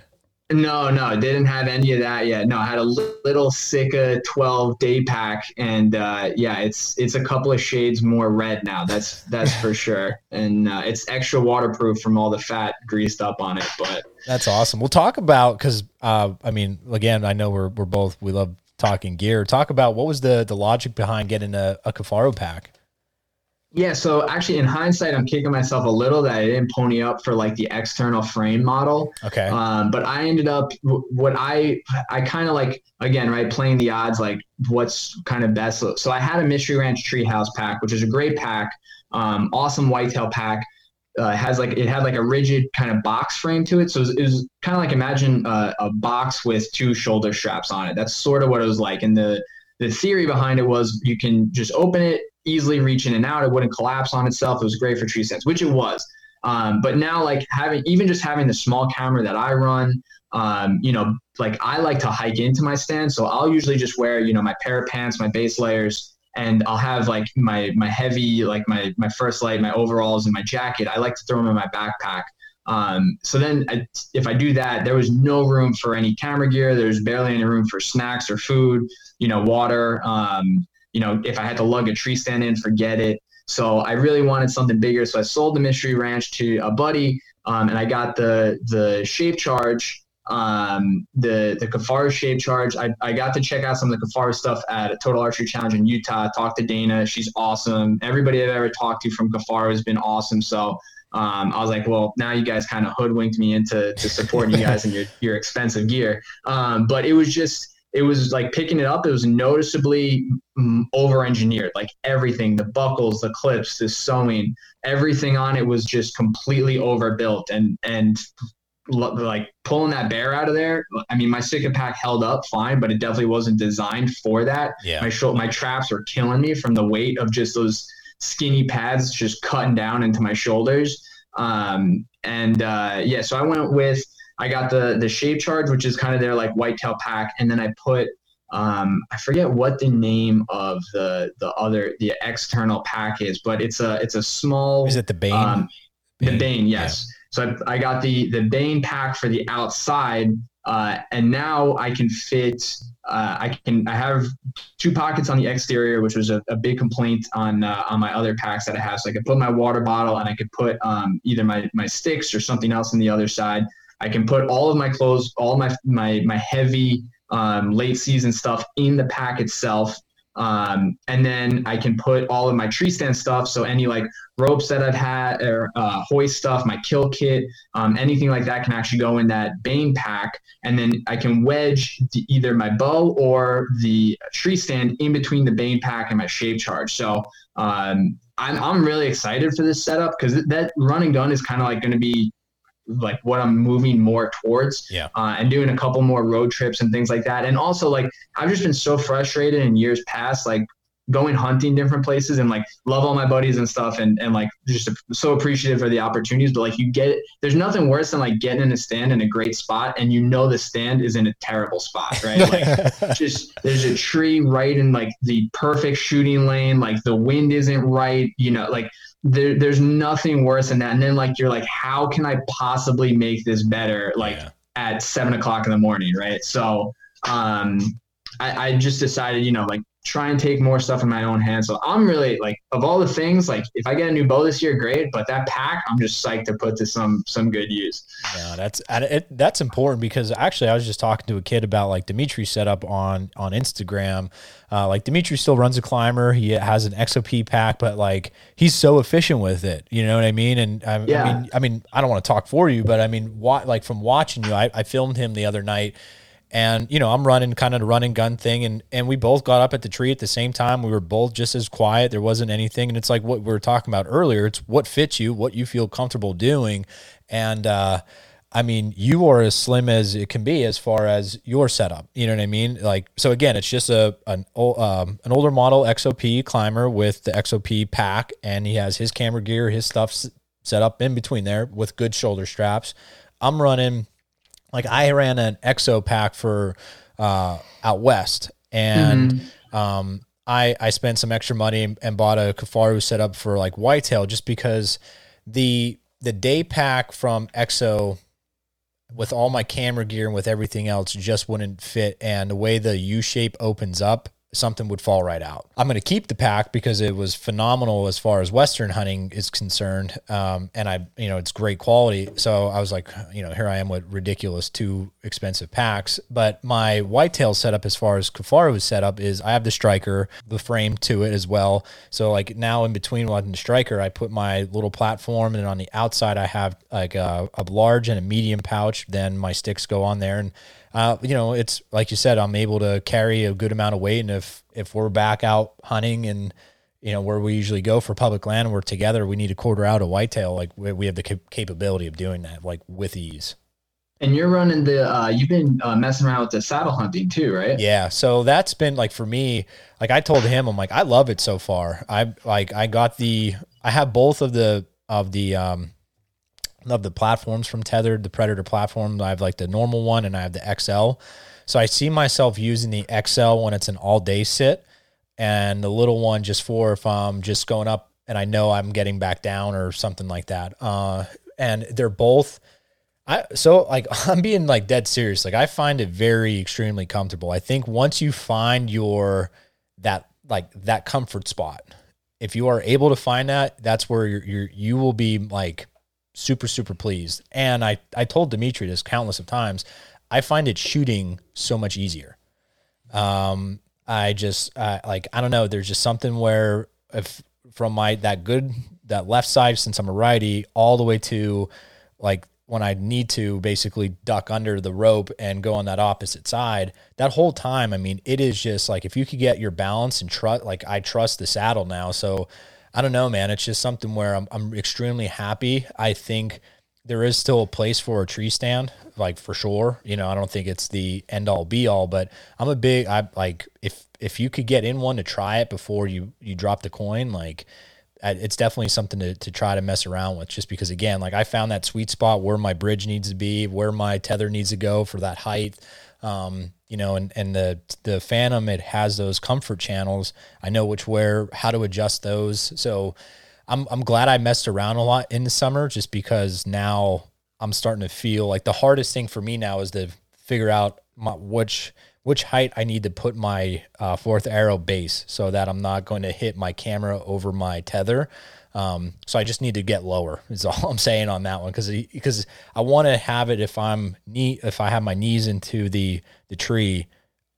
[SPEAKER 2] No, no, didn't have any of that yet. No, I had a little Sitka 12 day pack, and uh, yeah, it's it's a couple of shades more red now. That's that's for sure, and uh, it's extra waterproof from all the fat greased up on it. But
[SPEAKER 1] that's awesome. We'll talk about because uh, I mean, again, I know we're we're both we love talking gear. Talk about what was the the logic behind getting a, a Kifaru pack.
[SPEAKER 2] Yeah, so actually, in hindsight, I'm kicking myself a little that I didn't pony up for like the external frame model.
[SPEAKER 1] Okay.
[SPEAKER 2] Um, but I ended up what I I kind of like again right playing the odds like what's kind of best. So I had a Mystery Ranch Treehouse pack, which is a great pack, um, awesome whitetail pack. Uh, has like it had like a rigid kind of box frame to it, so it was, was kind of like imagine uh, a box with two shoulder straps on it. That's sort of what it was like, and the the theory behind it was you can just open it, easily reach in and out. It wouldn't collapse on itself. It was great for tree stands, which it was. Um, but now, like having even just having the small camera that I run, um, you know, like I like to hike into my stand, so I'll usually just wear, you know, my pair of pants, my base layers, and I'll have like my my heavy, like my my First Lite, my overalls, and my jacket. I like to throw them in my backpack. Um, so then, I, if I do that, there was no room for any camera gear. There's barely any room for snacks or food, you know, water. Um, you know, if I had to lug a tree stand in, forget it. So I really wanted something bigger. So I sold the Mystery Ranch to a buddy, um, and I got the the Shape Charge um, the the Kifaru shape charge. I, I got to check out some of the Kifaru stuff at Total Archery Challenge in Utah. Talked to Dana, she's awesome. Everybody I've ever talked to from Kifaru has been awesome. So um, I was like, well, now you guys kind of hoodwinked me into to supporting you guys and your your expensive gear. Um, but it was just it was like picking it up. It was noticeably over engineered, like everything, the buckles, the clips, the sewing, everything on it was just completely overbuilt. And and like pulling that bear out of there. I mean, my Sitka pack held up fine, but it definitely wasn't designed for that.
[SPEAKER 1] Yeah.
[SPEAKER 2] My shoulder, my traps were killing me from the weight of just those skinny pads just cutting down into my shoulders. Um, and uh, yeah, so I went with I got the the shape charge, which is kind of their like whitetail pack, and then I put um, I forget what the name of the the other the external pack is, but it's a it's a small.
[SPEAKER 1] Is it the Bane?
[SPEAKER 2] Um, Bane. The Bane, yes. Yeah. So I, I, got the the Bane pack for the outside, uh, and now I can fit. Uh, I can. I have two pockets on the exterior, which was a, a big complaint on uh, on my other packs that I have. So I could put my water bottle, and I could put um, either my my sticks or something else on the other side. I can put all of my clothes, all my my my heavy um, late season stuff in the pack itself. Um, and then I can put all of my tree stand stuff. So any like ropes that I've had or uh, hoist stuff, my kill kit, um, anything like that can actually go in that Bane pack. And then I can wedge the, either my bow or the tree stand in between the Bane pack and my shape charge. So um, I'm, I'm really excited for this setup because that running gun is kind of like going to be like what I'm moving more towards.
[SPEAKER 1] Yeah.
[SPEAKER 2] Uh, and doing a couple more road trips and things like that. And also like I've just been so frustrated in years past, like going hunting different places and like love all my buddies and stuff and, and like just so appreciative for the opportunities but like you get there's nothing worse than like getting in a stand in a great spot and you know the stand is in a terrible spot right like just there's a tree right in like the perfect shooting lane like the wind isn't right you know like there, there's nothing worse than that. And then like you're like, how can I possibly make this better? Like yeah. at seven o'clock in the morning, right? So um, I, I just decided, you know, like try and take more stuff in my own hands. So I'm really like of all the things, like if I get a new bow this year, great. But that pack, I'm just psyched to put to some some good use.
[SPEAKER 1] Yeah, that's it, that's important because actually I was just talking to a kid about like Dimitri's setup on on Instagram. Uh, like Dimitri still runs a climber. He has an XOP pack, but like he's so efficient with it. You know what I mean? And I, yeah. I mean, I mean, I don't want to talk for you, but I mean, what like from watching you, I, I filmed him the other night and you know i'm running kind of the running gun thing. And and we both got up at the tree at the same time. We were both just as quiet. There wasn't anything. And it's like what we were talking about earlier. It's what fits you what you feel comfortable doing. And uh I mean, you are as slim as it can be as far as your setup. You know what I mean? Like, so again, it's just a an um, an older model XOP climber with the XOP pack, and he has his camera gear, his stuff set up in between there with good shoulder straps. I'm running like I ran an EXO pack for uh, out west, and mm-hmm. um, I I spent some extra money and, bought a Kifaru setup for like whitetail just because the the day pack from EXO with all my camera gear and with everything else just wouldn't fit and the way the U shape opens up something would fall right out. I'm going to keep the pack because it was phenomenal as far as Western hunting is concerned. Um, and I, you know, it's great quality. So I was like, you know, here I am with ridiculous two expensive packs. But my whitetail setup, as far as Kifaru's setup, is I have the striker, the frame to it as well. So like now in between one the striker, I put my little platform, and on the outside I have like a, a large and a medium pouch. Then my sticks go on there and uh, you know, it's like you said, I'm able to carry a good amount of weight. And if, if we're back out hunting and, you know, where we usually go for public land, we're together, we need to quarter out a whitetail. Like we, we have the cap- capability of doing that, like with ease.
[SPEAKER 2] And you're running the, uh, you've been uh, messing around with the saddle hunting too, right?
[SPEAKER 1] Yeah. So that's been like for me, like I told him, I'm like, I love it so far. I like, I got the, I have both of the, of the, um, of the platforms from Tethered, the Predator platform. I have like the normal one and I have the XL. So I see myself using the XL when it's an all day sit and the little one just for if I'm just going up and I know I'm getting back down or something like that. Uh, and they're both, I so like I'm being like dead serious. Like I find it very extremely comfortable. I think once you find your that like that comfort spot, if you are able to find that, that's where you're, you're you will be like super super pleased. And I I told Dimitri this countless of times. I find it shooting so much easier. Um, I just uh, like I don't know. There's just something where if from my that good that left side since I'm a righty all the way to like when I need to basically duck under the rope and go on that opposite side, that whole time, I mean, it is just like if you could get your balance and trust, like I trust the saddle now. So I don't know, man. It's just something where I'm, I'm extremely happy. I think there is still a place for a tree stand, like for sure. You know, I don't think it's the end all be all, but I'm a big, I like if, if you could get in one to try it before you, you drop the coin, like, it's definitely something to, to try to mess around with just because again like i found that sweet spot where my bridge needs to be where my tether needs to go for that height um, you know and, and the the phantom it has those comfort channels i know which where how to adjust those so i'm, I'm glad i messed around a lot in the summer just because now i'm starting to feel like the hardest thing for me now is to figure out my, which which height I need to put my uh, fourth arrow base so that I'm not going to hit my camera over my tether. Um, so I just need to get lower. Is all I'm saying on that one because because I want to have it if I'm knee if I have my knees into the the tree,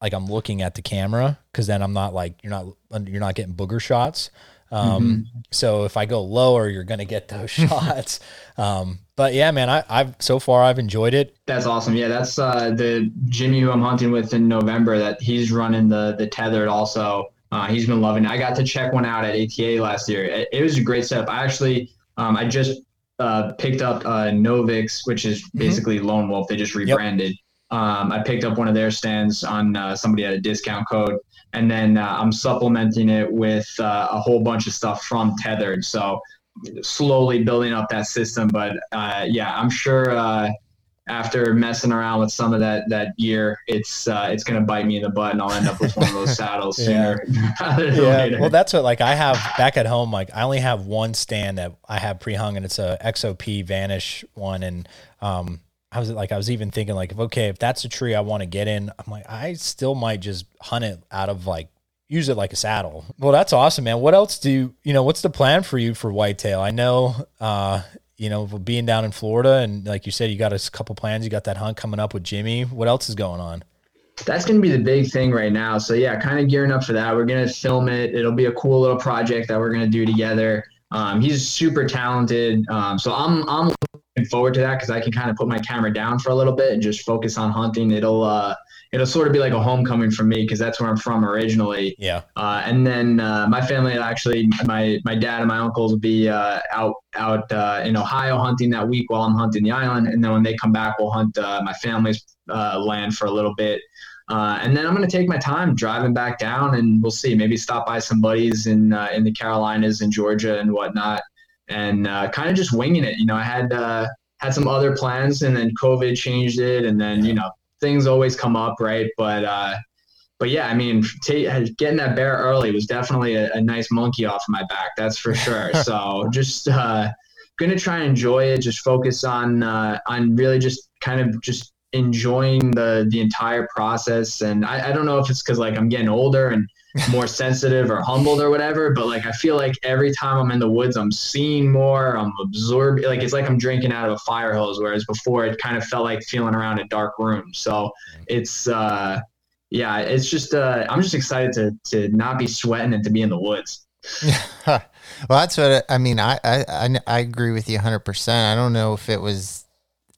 [SPEAKER 1] like I'm looking at the camera because then I'm not like you're not you're not getting booger shots. Um, mm-hmm. So if I go lower, you're going to get those shots. Um, but yeah, man, I, have so far I've enjoyed it.
[SPEAKER 2] That's awesome. Yeah, that's uh, the Jimmy who I'm hunting with in November. That he's running the the tethered also. Uh, he's been loving it. I got to check one out at ATA last year. It, it was a great setup. I actually um, I just uh, picked up uh, Novix, which is mm-hmm. basically. Lone Wolf. They just rebranded. Yep. Um, I picked up one of their stands on uh, somebody had a discount code, and then uh, I'm supplementing it with uh, a whole bunch of stuff from Tethered. So slowly building up that system. But uh, yeah, I'm sure uh, after messing around with some of that that gear, it's uh, it's gonna bite me in the butt, and I'll end up with one of those saddles sooner.
[SPEAKER 1] yeah. Well, that's what like I have back at home. Like I only have one stand that I have pre-hung, and it's a XOP Vanish one, and um, I was like, I was even thinking like, okay, if that's a tree I want to get in, I'm like, I still might just hunt it out of like, use it like a saddle. Well, that's awesome, man. What else do you, you know, what's the plan for you for whitetail? I know, uh, you know, being down in Florida and like you said, you got a couple plans, you got that hunt coming up with Jimmy. What else is going on?
[SPEAKER 2] That's going to be the big thing right now. So yeah, kind of gearing up for that. We're going to film it. It'll be a cool little project that we're going to do together. Um, he's super talented. Um, so I'm, I'm looking forward to that because I can kind of put my camera down for a little bit and just focus on hunting. It'll uh, it'll sort of be like a homecoming for me because that's where I'm from originally.
[SPEAKER 1] Yeah.
[SPEAKER 2] Uh, and then uh, my family actually, my my dad and my uncles will be uh, out out uh, in Ohio hunting that week while I'm hunting the island, and then when they come back, we'll hunt uh, my family's uh, land for a little bit. and then I'm going to take my time driving back down, and we'll see. Maybe stop by some buddies in in the Carolinas and Georgia and whatnot and uh, kind of just winging it. You know, I had uh, had some other plans, and then COVID changed it, and then you know things always come up, right? But uh, but yeah, I mean, t- getting that bear early was definitely a, a, nice monkey off my back, that's for sure. so just uh, gonna try and enjoy it. Just focus on uh, on really just kind of just enjoying the the entire process. And I, I don't know if it's because like I'm getting older and more sensitive or humbled or whatever. But like I feel like every time I'm in the woods, I'm seeing more. I'm absorbing. Like it's like I'm drinking out of a fire hose. Whereas before, it kind of felt like feeling around a dark room. So it's uh, yeah, it's just uh, I'm just excited to to not be sweating and to be in the woods.
[SPEAKER 4] well, that's what I mean. I I I agree with you 100. percent I don't know if it was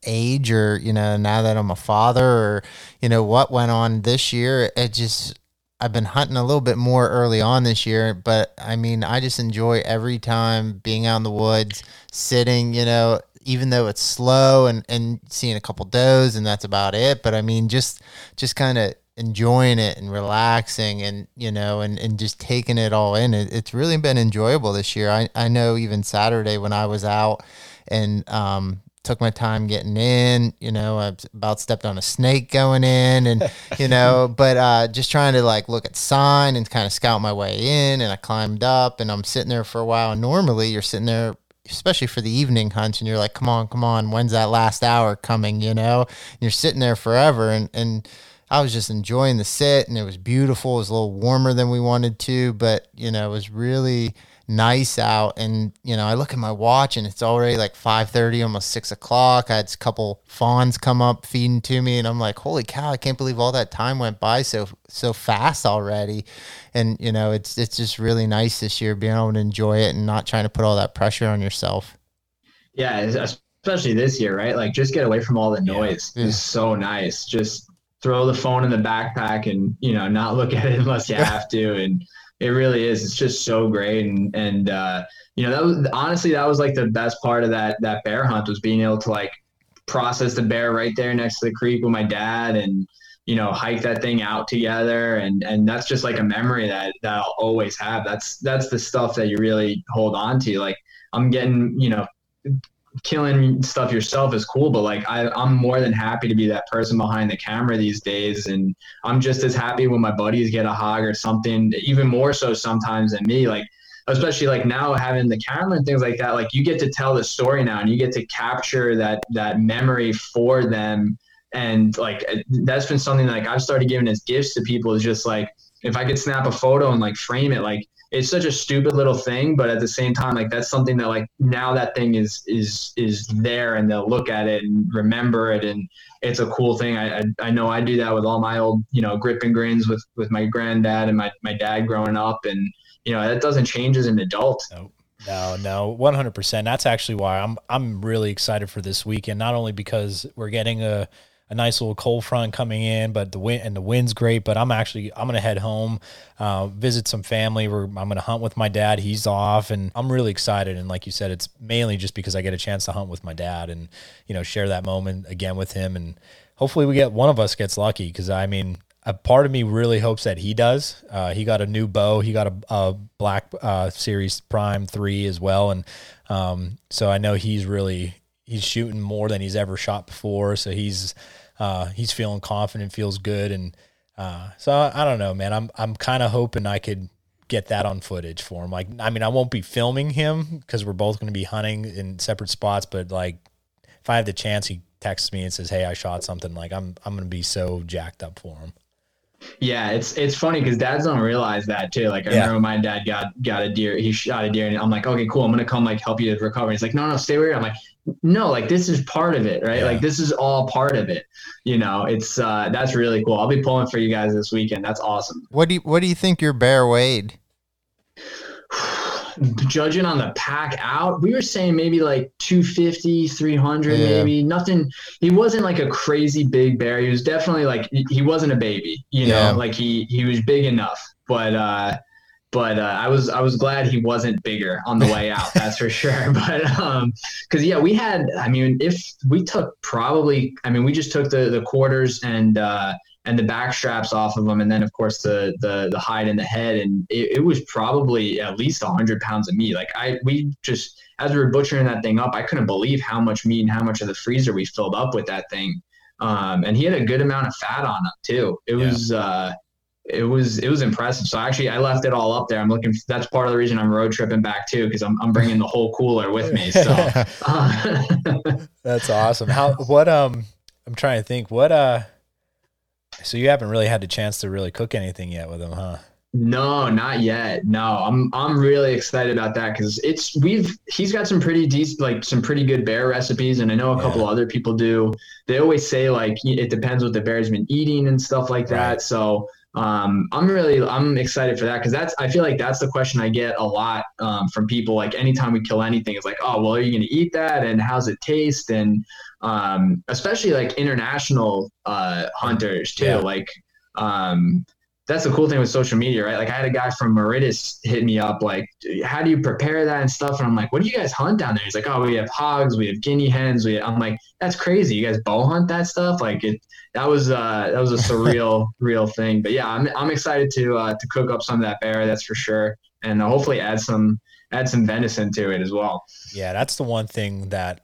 [SPEAKER 4] age or you know now that I'm a father or you know what went on this year. It just I've been hunting a little bit more early on this year, but I mean, I just enjoy every time being out in the woods, sitting, you know, even though it's slow and and seeing a couple does and that's about it. But I mean, just just kind of enjoying it and relaxing and you know and, and just taking it all in it, it's really been enjoyable this year I, I know even saturday when i was out and um, took my time getting in. You know, I about stepped on a snake going in, and you know, but uh, just trying to like look at sign and kind of scout my way in. And I climbed up, and I'm sitting there for a while. And normally, you're sitting there. Especially for the evening hunt, and you're like, "Come on, come on, when's that last hour coming?" You know, and you're sitting there forever, and and I was just enjoying the sit, and it was beautiful. It was a little warmer than we wanted to, but you know, it was really nice out. And you know i look at my watch and it's already like 5.30 almost 6 o'clock. I had a couple fawns come up feeding to me and i'm like holy cow i can't believe all that time went by so so fast already. And you know it's it's just really nice this year being able to enjoy it and not trying to put all that pressure on yourself.
[SPEAKER 2] Yeah especially this year right? Like just get away from all the noise. Yeah. is so nice. Just throw the phone in the backpack and you know not look at it unless you have to and it really is. It's just so great, and and uh, you know that was honestly that was like the best part of that that bear hunt was being able to like process the bear right there next to the creek with my dad, and you know hike that thing out together, and and that's just like a memory that that I'll always have. That's that's the stuff that you really hold on to. Like I'm getting you know killing stuff yourself is cool, but like I, I'm more than happy to be that person behind the camera these days. And I'm just as happy when my buddies get a hog or something, even more so sometimes than me. Like, especially like now having the camera and things like that, like you get to tell the story now and you get to capture that, that memory for them. And like, that's been something like I've started giving as gifts to people is just like, if I could snap a photo and like frame it, like it's such a stupid little thing, but at the same time, like that's something that like now that thing is is is there, and they'll look at it and remember it, and it's a cool thing. I I, I know I do that with all my old you know grip and grins with with my granddad and my my dad growing up, and you know that doesn't change as an adult.
[SPEAKER 1] Nope. No, no, one hundred percent. That's actually why I'm I'm really excited for this weekend. Not only because we're getting a a nice little cold front coming in, but the wind and the wind's great. But I'm actually I'm gonna head home, uh, visit some family. Where I'm gonna hunt with my dad. He's off, and I'm really excited. And like you said, it's mainly just because I get a chance to hunt with my dad and you know share that moment again with him. And hopefully we get one of us gets lucky because I mean a part of me really hopes that he does. Uh, he got a new bow. He got a, a Black uh, Series Prime three as well, and um, so I know he's really he's shooting more than he's ever shot before. So he's uh, he's feeling confident, feels good, and uh, so I, I, don't know, man. I'm I'm kind of hoping I could get that on footage for him. Like, I mean, I won't be filming him because we're both going to be hunting in separate spots. But like, if I have the chance, he texts me and says, "Hey, I shot something." Like, I'm I'm going to be so jacked up for him.
[SPEAKER 2] Yeah, it's it's funny because dads don't realize that too. Like I yeah. remember my dad got got a deer, he shot a deer, and I'm like, okay, cool, I'm gonna come like help you recover. He's like, no, no, stay where. I'm like, no, like this is part of it, right? Yeah. Like this is all part of it. You know, it's uh that's really cool. I'll be pulling for you guys this weekend. That's awesome.
[SPEAKER 4] What do you what do you think your bear weighed?
[SPEAKER 2] Judging on the pack out, we were saying maybe like 250, 300, yeah. maybe nothing. He wasn't like a crazy big bear. He was definitely like, he wasn't a baby, you know, like he, he was big enough, but, uh, but uh, I was I was glad he wasn't bigger on the way out. that's for sure. But um, because yeah, we had. I mean, if we took probably, I mean, we just took the the quarters and uh, and the back straps off of them, and then of course the the the hide and the head, and it, it was probably at least hundred pounds of meat. Like I, we just as we were butchering that thing up, I couldn't believe how much meat and how much of the freezer we filled up with that thing. Um, and he had a good amount of fat on him too. It yeah. was. Uh, it was it was impressive. So actually, I left it all up there. I'm looking. For, That's part of the reason I'm road tripping back too, because I'm I'm bringing the whole cooler with me. So uh,
[SPEAKER 1] that's awesome. How what um I'm trying to think what uh so you haven't really had the chance to really cook anything yet with him, huh?
[SPEAKER 2] No, not yet. No, I'm I'm really excited about that because it's we've he's got some pretty decent like some pretty good bear recipes, and I know a yeah. couple other people do. They always say like it depends what the bear's been eating and stuff like that. Right. So um, I'm really I'm excited for that because that's I feel like that's the question I get a lot um, from people. Like anytime we kill anything, it's like, oh well, are you going to eat that and how's it taste? And um, especially like international uh, hunters too. Yeah. Like um, that's the cool thing with social media, right? Like I had a guy from Mauritius hit me up, like, how do you prepare that and stuff? And I'm like, what do you guys hunt down there? He's like, oh, we have hogs, we have guinea hens. We, I'm like, that's crazy. You guys bow hunt that stuff? Like it, that was, uh, that was a surreal, real thing. But yeah, I'm, I'm excited to, uh, to cook up some of that bear. That's for sure. And hopefully add some, add some venison to it as well.
[SPEAKER 1] Yeah. That's the one thing that,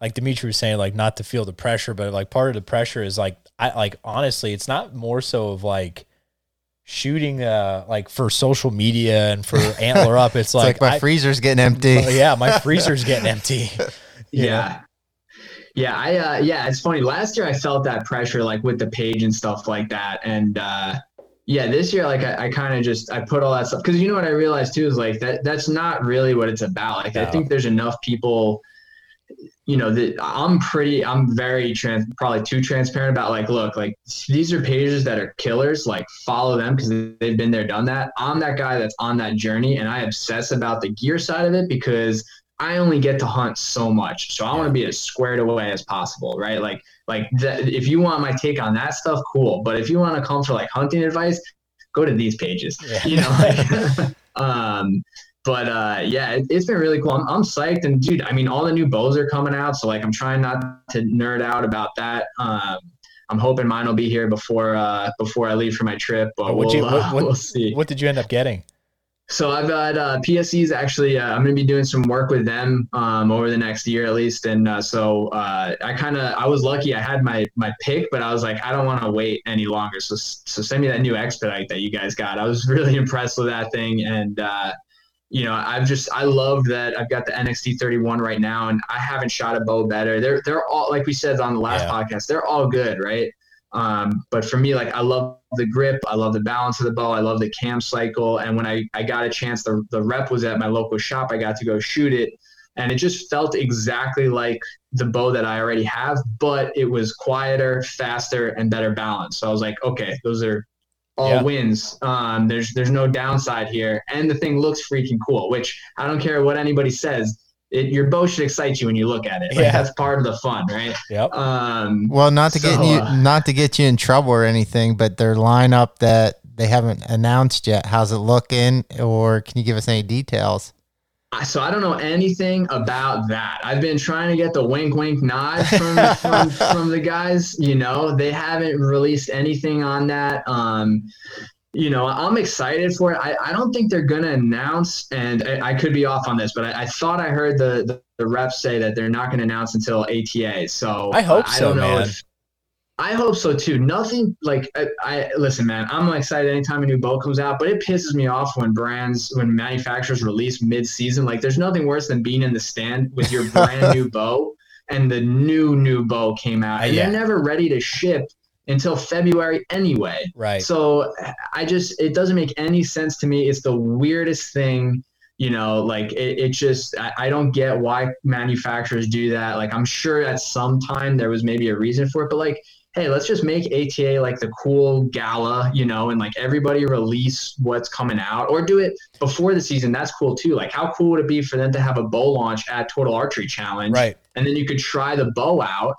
[SPEAKER 1] like Dimitri was saying, like not to feel the pressure, but like part of the pressure is like, I like, honestly, it's not more so of like, shooting uh like for social media and for antler up it's,
[SPEAKER 4] It's
[SPEAKER 1] like,
[SPEAKER 4] like, my
[SPEAKER 1] I-
[SPEAKER 4] freezer's getting empty.
[SPEAKER 1] yeah my freezer's getting empty you know?
[SPEAKER 2] Yeah. Yeah, I uh yeah, it's funny. Last year I felt that pressure like with the page and stuff like that. And uh yeah, this year like I, I kind of just I put all that stuff because you know what I realized too is like that that's not really what it's about. Like I think there's enough people you know that I'm pretty I'm very trans probably too transparent about like look like these are pages that are killers like follow them because they've been there done that. I'm that guy that's on that journey and I obsess about the gear side of it because I only get to hunt so much. So I want to be as squared away as possible right? Like like if you want my take on that stuff cool. But if you want to come for like hunting advice go to these pages
[SPEAKER 1] Yeah.
[SPEAKER 2] you know? Like, um but uh yeah it, it's been really cool I'm, I'm psyched and dude i mean all the new bows are coming out so like i'm trying not to nerd out about that um i'm hoping mine will be here before uh before i leave for my trip but we'll,
[SPEAKER 1] you- what-
[SPEAKER 2] uh,
[SPEAKER 1] what-
[SPEAKER 2] we'll see
[SPEAKER 1] what did you end up getting
[SPEAKER 2] so I've got uh, PSEs actually. Uh, I'm going to be doing some work with them um, over the next year at least, and uh, so uh, I kind of I was lucky. I had my my pick, but I was like, I don't want to wait any longer. So so send me that new expedite that you guys got. I was really impressed with that thing, and uh, you know I've just I love that I've got the NXT 31 right now, and I haven't shot a bow better. They're they're all like we said on the last
[SPEAKER 1] Yeah.
[SPEAKER 2] podcast. They're all good, right? Um, but for me, like I love the grip, I love the balance of the bow, I love the cam cycle. And when I, I got a chance, the, the rep was at my local shop, I got to go shoot it. And it just felt exactly like the bow that I already have, but it was quieter, faster, and better balanced. So I was like, okay, those are all
[SPEAKER 1] Yeah.
[SPEAKER 2] wins. Um, there's there's no downside here. And the thing looks freaking cool, which I don't care what anybody says. It, your bow should excite you when you look at it. Like,
[SPEAKER 1] Yeah.
[SPEAKER 2] That's part of the fun, right?
[SPEAKER 1] yep
[SPEAKER 2] Um,
[SPEAKER 4] Well, not to get you
[SPEAKER 2] uh,
[SPEAKER 4] not to get you in trouble or anything, but their lineup that they haven't announced yet. How's it looking? Or can you give us any details?
[SPEAKER 2] I- so I don't know anything about that. I've been trying to get the wink, wink, nod from from, from the guys. You know, they haven't released anything on that. Um, you know, I'm excited for it. I, I don't think they're gonna announce, and I, I could be off on this, but I, I thought I heard the, the the reps say that they're not gonna announce until ATA. So
[SPEAKER 1] I hope
[SPEAKER 2] I
[SPEAKER 1] so,
[SPEAKER 2] don't know
[SPEAKER 1] man.
[SPEAKER 2] if. I hope so too. Nothing like I, I listen, man. I'm excited anytime a new boat comes out, but it pisses me off when brands, when manufacturers release mid-season. Like, there's nothing worse than being in the stand with your brand new bow, and the new new bow came out,
[SPEAKER 1] Uh,
[SPEAKER 2] and
[SPEAKER 1] yeah.
[SPEAKER 2] they're never ready to ship until February anyway.
[SPEAKER 1] right
[SPEAKER 2] So I just it doesn't make any sense to me. It's the weirdest thing, you know. Like it, it just I, I don't get why manufacturers do that. Like I'm sure at some time there was maybe a reason for it, but like hey, let's just make ATA like the cool gala, you know, and like everybody release what's coming out or do it before the season. That's cool too. Like how cool would it be for them to have a bow launch at Total Archery Challenge?
[SPEAKER 1] right
[SPEAKER 2] and then you could try the bow out,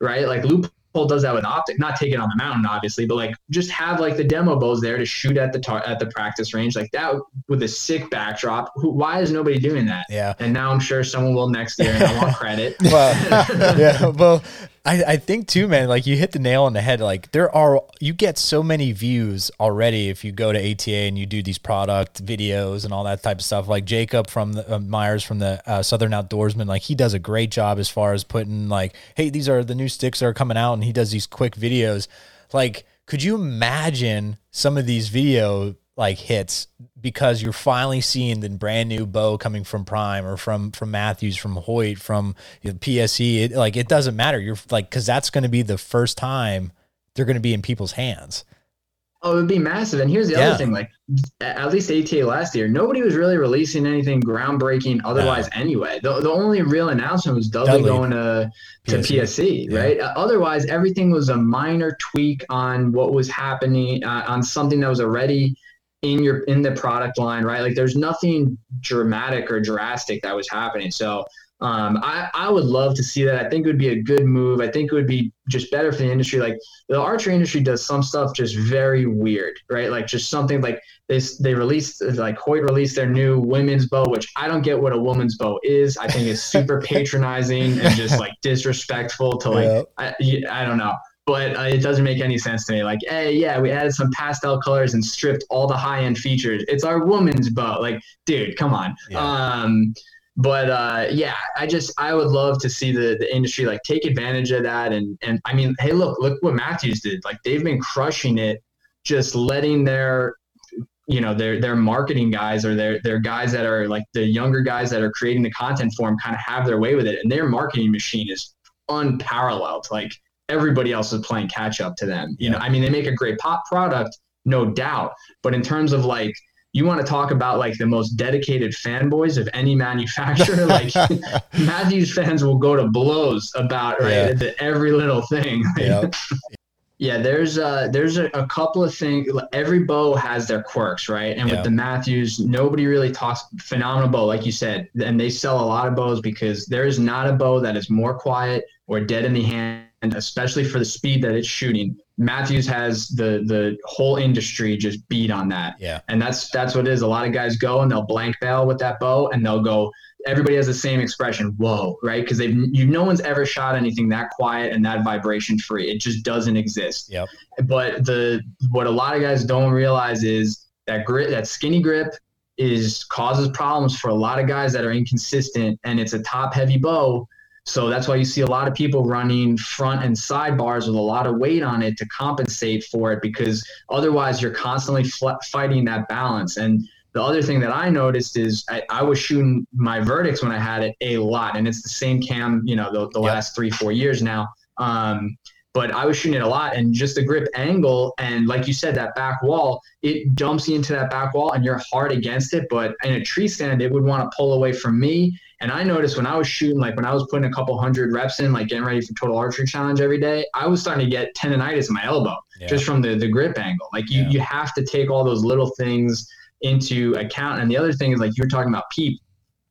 [SPEAKER 2] right? Like Leupold does that with optic, not take it on the mountain, obviously, but like just have like the demo bows there to shoot at the tar- at the practice range, like that with a sick backdrop. Who, why is nobody doing that?
[SPEAKER 1] yeah
[SPEAKER 2] And now I'm sure someone will next year, and I want credit.
[SPEAKER 1] well yeah well I, I think too man like you hit the nail on the head like there are you get so many views already if you go to ata and you do these product videos and all that type of stuff. Like jacob from the uh, myers from the uh, southern outdoorsman like he does a great job as far as putting like hey these are the new sticks that are coming out and he does these quick videos. Like could you imagine some of these video like hits because you're finally seeing the brand new bow coming from Prime or from from Mathews, from Hoyt, from you know, PSE. It, like it doesn't matter. You're like because that's going to be the first time they're going to be in people's hands.
[SPEAKER 2] Oh, it would be massive. And here's the
[SPEAKER 1] Yeah.
[SPEAKER 2] other thing: like at least ATA last year, nobody was really releasing anything groundbreaking otherwise. Anyway, the, the only real announcement was Dudley,
[SPEAKER 1] Dudley.
[SPEAKER 2] going to to
[SPEAKER 1] PSE.
[SPEAKER 2] PSE,
[SPEAKER 1] Yeah.
[SPEAKER 2] right? Uh, Otherwise, everything was a minor tweak on what was happening uh, on something that was already in your in the product line, right? Like there's nothing dramatic or drastic that was happening. So Um, I, I would love to see that. I think it would be a good move. I think it would be just better for the industry. Like the archery industry does some stuff just very weird, right? Like just something like they they released like Hoyt released their new women's bow, which I don't get what a woman's bow is. I think it's super patronizing and just like disrespectful to like I, I don't know but uh, it doesn't make any sense to me. Like, hey, yeah, we added some pastel colors and stripped all the high end features. It's our woman's boat. Like, dude, come on. Yeah. Um, but uh, yeah, I just I would love to see the the industry like take advantage of that. And and I mean, hey, look, look what Mathews did. Like, they've been crushing it, just letting their you know their their marketing guys or their their guys that are like the younger guys that are creating the content for them kind of have their way with it and their marketing machine is unparalleled like everybody else is playing catch up to them. You know, I mean, they make a great pop product, no doubt. But in terms of like, you want to talk about like the most dedicated fanboys of any manufacturer, like mathews fans will go to blows about right yeah. every little thing. Yep. Yeah, there's uh there's a, a, couple of things. Every bow has their quirks, right? And with the mathews nobody really talks phenomenal bow, like you said, and they sell a lot of bows because there is not a bow that is more quiet or dead in the hand and especially for the speed that it's shooting. Mathews has the the whole industry just beat on that.
[SPEAKER 1] Yeah.
[SPEAKER 2] And that's that's what it is. A lot of guys go and they'll blank bale with that bow and they'll go everybody has the same expression, whoa, right? Because they've you no one's ever shot anything that quiet and that vibration free. It just doesn't exist.
[SPEAKER 1] Yep.
[SPEAKER 2] But the what a lot of guys don't realize is that grit that skinny grip is causes problems for a lot of guys that are inconsistent and it's a top heavy bow so that's why you see a lot of people running front and side bars with a lot of weight on it to compensate for it because otherwise you're constantly fl- fighting that balance. And the other thing that I noticed is I, I, was shooting my Vertix when I had it a lot, and it's the same cam, you know, the, the yep. last three, four years now. Um, but I was shooting it a lot and just the grip angle and like you said, that back wall, it dumps you into that back wall and you're hard against it. But in a tree stand, it would want to pull away from me. And I noticed when I was shooting, like when I was putting a couple hundred reps in, like getting ready for total archery challenge every day, I was starting to get tendonitis in my elbow yeah. just from the, the grip angle. Like you, yeah. you have to take all those little things into account. And the other thing is like you were talking about PEEP.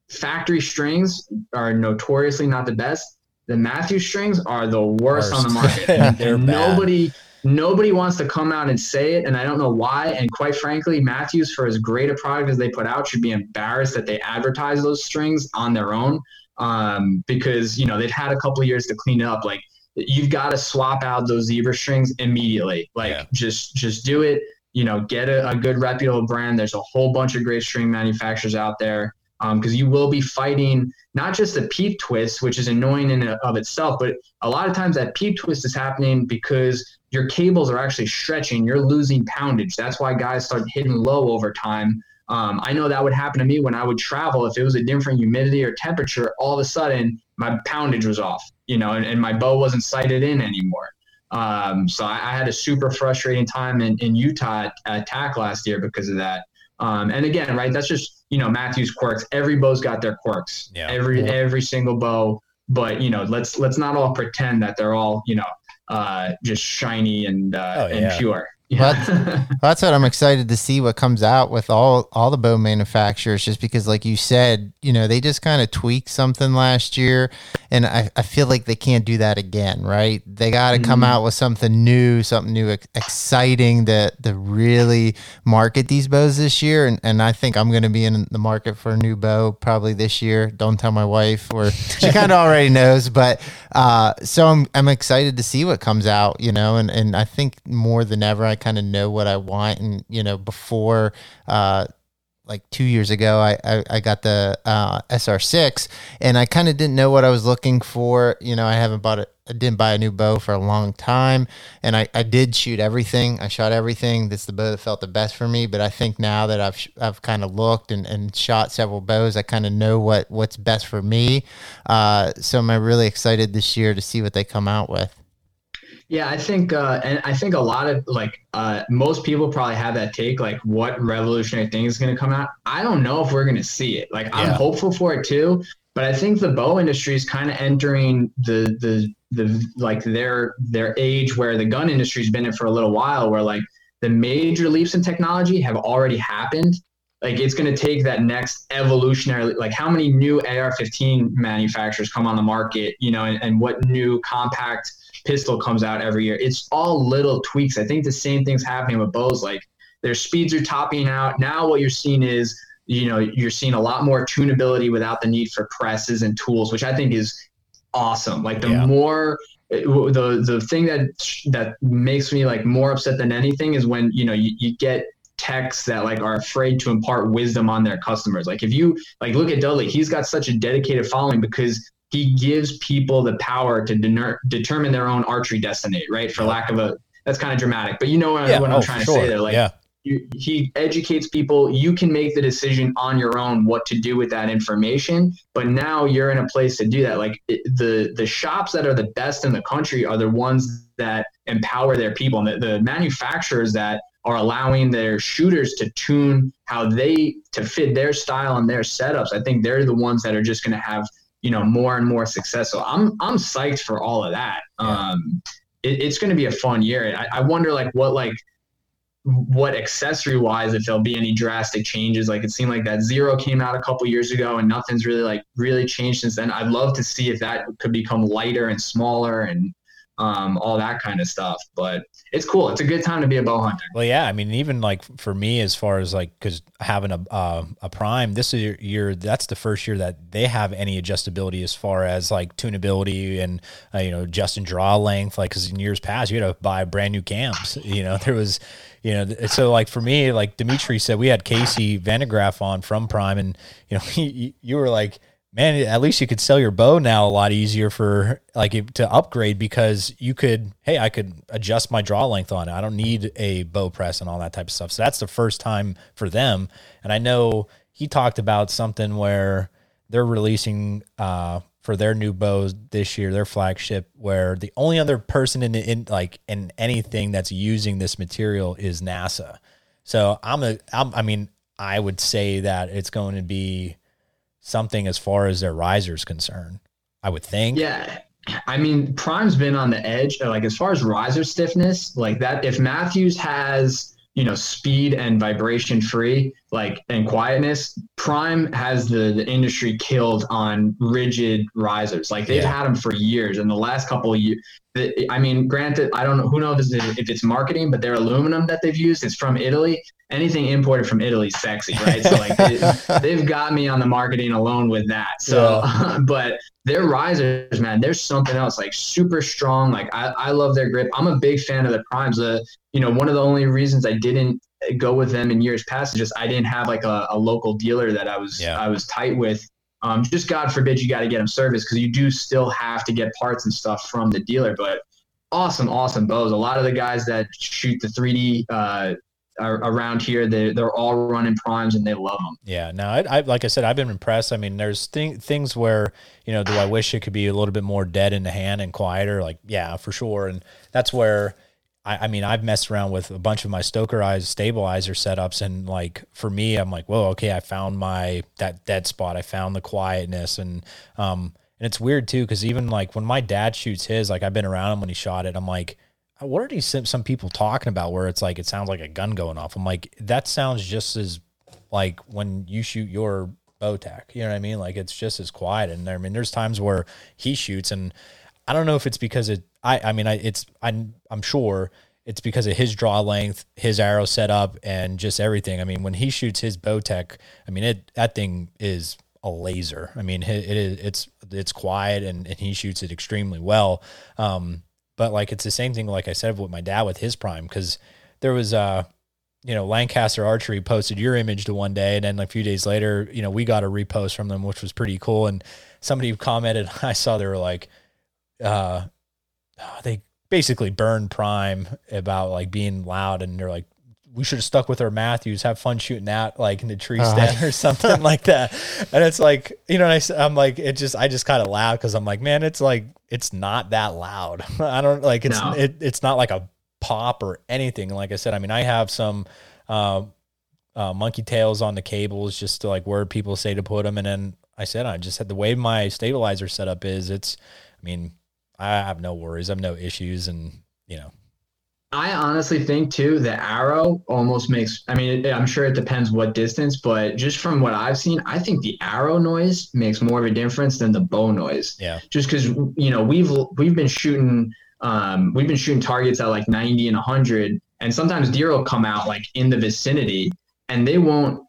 [SPEAKER 2] Factory strings are notoriously not the best the Matthew strings are the worst, worst. on the market. and nobody nobody wants to come out and say it, and I don't know why. And quite frankly, Mathews, for as great a product as they put out, should be embarrassed that they advertise those strings on their own um, because you know they've had a couple years to clean it up. Like you've got to swap out those zebra strings immediately. Like yeah. just just do it. You know, get a, a good reputable brand. There's a whole bunch of great string manufacturers out there because um, you will be fighting not just the PEEP twist, which is annoying in and of itself, but a lot of times that PEEP twist is happening because your cables are actually stretching. You're losing poundage. That's why guys start hitting low over time. Um, I know that would happen to me when I would travel. If it was a different humidity or temperature, all of a sudden my poundage was off, you know, and, and my bow wasn't sighted in anymore. Um, so I, I, had a super frustrating time in, in Utah at, at TAC last year because of that. Um, and again, right, that's just you know Matthew's quirks. Every bow's got their quirks.
[SPEAKER 1] Yeah.
[SPEAKER 2] Every
[SPEAKER 1] yeah.
[SPEAKER 2] every single bow. But you know, let's let's not all pretend that they're all you know uh, just shiny and uh, oh, and pure.
[SPEAKER 4] Yeah. That's, that's what I'm excited to see what comes out with all all the bow manufacturers. Just because, like you said, you know they just kind of tweaked something last year, and I, I feel like they can't do that again. Right? They got to mm-hmm. come out with something new, something new, exciting that to really market these bows this year. And and I think I'm going to be in the market for a new bow probably this year. Don't tell my wife, or she kind of already knows. But uh, so I'm I'm excited to see what comes out. You know, and and I think more than ever I kind of know what I want. And, you know, before, uh, like two years ago, I, I, I got the uh, SR6 and I kind of didn't know what I was looking for. You know, I haven't bought it. I didn't buy a new bow for a long time, and I, I did shoot everything. I shot everything. That's the bow that felt the best for me. But I think now that I've I've kind of looked and, and shot several bows, I kind of know what what's best for me. Uh, so I'm really excited this year to see what they come out with.
[SPEAKER 2] Yeah, I think, uh, and I think a lot of like uh, most people probably have that take, like what revolutionary thing is going to come out. I don't know if we're going to see it. Like, yeah. I'm hopeful for it too, but I think the bow industry is kind of entering the the the like their their age where the gun industry's been in for a little while, where like the major leaps in technology have already happened, like it's going to take that next evolutionary like how many new ar-15 manufacturers come on the market you know and, and what new compact pistol comes out every year. It's all little tweaks. I think the same thing's happening with bows. Like their speeds are topping out. Now what you're seeing is you know you're seeing a lot more tunability without the need for presses and tools which i think is awesome. Like the
[SPEAKER 1] Yeah.
[SPEAKER 2] more eh, the the thing that that makes me like more upset than anything is when you know you, you get techs that like are afraid to impart wisdom on their customers. Like if you like look at dudley. He's got such a dedicated following because he gives people the power to dener- determine their own archery destiny right? For lack of a that's kind of dramatic but you know what, what i'm
[SPEAKER 1] oh,
[SPEAKER 2] trying
[SPEAKER 1] for
[SPEAKER 2] to say there like
[SPEAKER 1] yeah,
[SPEAKER 2] you, he educates people you can make the decision on your own what to do with that information but now you're in a place to do that like it, the the shops that are the best in the country are the ones that empower their people and the, the manufacturers that are allowing their shooters to tune how they to fit their style and their setups i think they're the ones that are just going to have you know more and more successful. i'm i'm psyched for all of that. Um it, it's going to be a fun year. I, I wonder like what like what accessory wise if there'll be any drastic changes. Like it seemed like that zero came out a couple years ago and nothing's really like really changed since then. I'd love to see if that could become lighter and smaller and um, all that kind of stuff but it's cool it's a good time to be a bow hunter
[SPEAKER 1] Well, yeah. I mean, even like for me, as far as like, because having a uh, a prime, this year. That's the first year that they have any adjustability as far as like tunability and uh, you know just and draw length. Like, because in years past, you had to buy brand new cams. You know, there was, you know, so like for me, like Dimitri said, we had Casey Vandegraff on from Prime, and you know, you were like. Man, at least you could sell your bow now a lot easier for like to upgrade because you could, hey, I could adjust my draw length on it. I don't need a bow press and all that type of stuff. So that's the first time for them. And I know he talked about something where they're releasing uh, for their new bows this year, their flagship, where the only other person in, in like in anything that's using this material is NASA. So I'm a, I'm, I mean, I would say that it's going to be something as far as their risers concerned. I would think.
[SPEAKER 2] Yeah. I mean, Prime's been on the edge. Like as far as riser stiffness, like that, if Mathews has, you know, speed and vibration free, like and quietness, Prime has the, the industry killed on rigid risers. Like they've
[SPEAKER 1] Yeah.
[SPEAKER 2] had them for years. And the last couple of years, I mean, granted, I don't know who knows if it's marketing, but their aluminum that they've used is from Italy. Anything imported from Italy is sexy, right? So like they, they've got me on the marketing alone with that. So, but their risers, man, there's something else like super strong. Like I, I love their grip. I'm a big fan of the primes. Uh, you know, one of the only reasons I didn't go with them in years past is just I didn't have like a, a local dealer that I was
[SPEAKER 1] Yeah.
[SPEAKER 2] I was tight with. Um, just God forbid you got to get them serviced because you do still have to get parts and stuff from the dealer. But awesome, awesome bows. A lot of the guys that shoot the 3D uh, around here, they they're all running primes and they love them.
[SPEAKER 1] Yeah, no, I, I like I said, I've been impressed. I mean, there's thing, things where you know, do I wish it could be a little bit more dead in the hand and quieter? Like, yeah, for sure. And that's where I, I mean, I've messed around with a bunch of my Stokerized stabilizer setups, and like for me, I'm like, whoa, okay, I found my that dead spot. I found the quietness, and um, and it's weird too because even like when my dad shoots his, like I've been around him when he shot it, I'm like. What are these some people talking about? Where it's like it sounds like a gun going off. I'm like that sounds just as like when you shoot your Bowtech, you know what I mean? Like it's just as quiet. And I mean, there's times where he shoots, and I don't know if it's because it. I I mean, I it's I'm I'm sure it's because of his draw length, his arrow setup, and just everything. I mean, when he shoots his Bowtech, I mean it that thing is a laser. I mean, it, it is it's it's quiet, and and he shoots it extremely well. Um, but like it's the same thing, like I said with my dad with his prime, because there was uh you know, Lancaster Archery posted your image to one day, and then a few days later, you know, we got a repost from them, which was pretty cool. And somebody commented, I saw they were like, uh, they basically burned Prime about like being loud, and they're like, we should have stuck with our Mathews, have fun shooting that like in the tree
[SPEAKER 4] Uh.
[SPEAKER 1] stand or something like that. And it's like, you know, and I, s- I'm like, it just, I just kind of laugh because I'm like, man, it's like, it's not that loud. I don't like it's,
[SPEAKER 2] No.
[SPEAKER 1] it, it's not like a pop or anything. Like I said, I mean, I have some uh, uh, monkey tails on the cables just to like where people say to put them. And then I said, I just had the way my stabilizer setup is, it's, I mean, I have no worries. I have no issues. And, you know,
[SPEAKER 2] I honestly think too the arrow almost makes. I mean, I'm sure it depends what distance, but just from what I've seen, I think the arrow noise makes more of a difference than the bow noise.
[SPEAKER 1] Yeah.
[SPEAKER 2] Just because you know we've we've been shooting um, we've been shooting targets at like 90 and 100, and sometimes deer will come out like in the vicinity, and they won't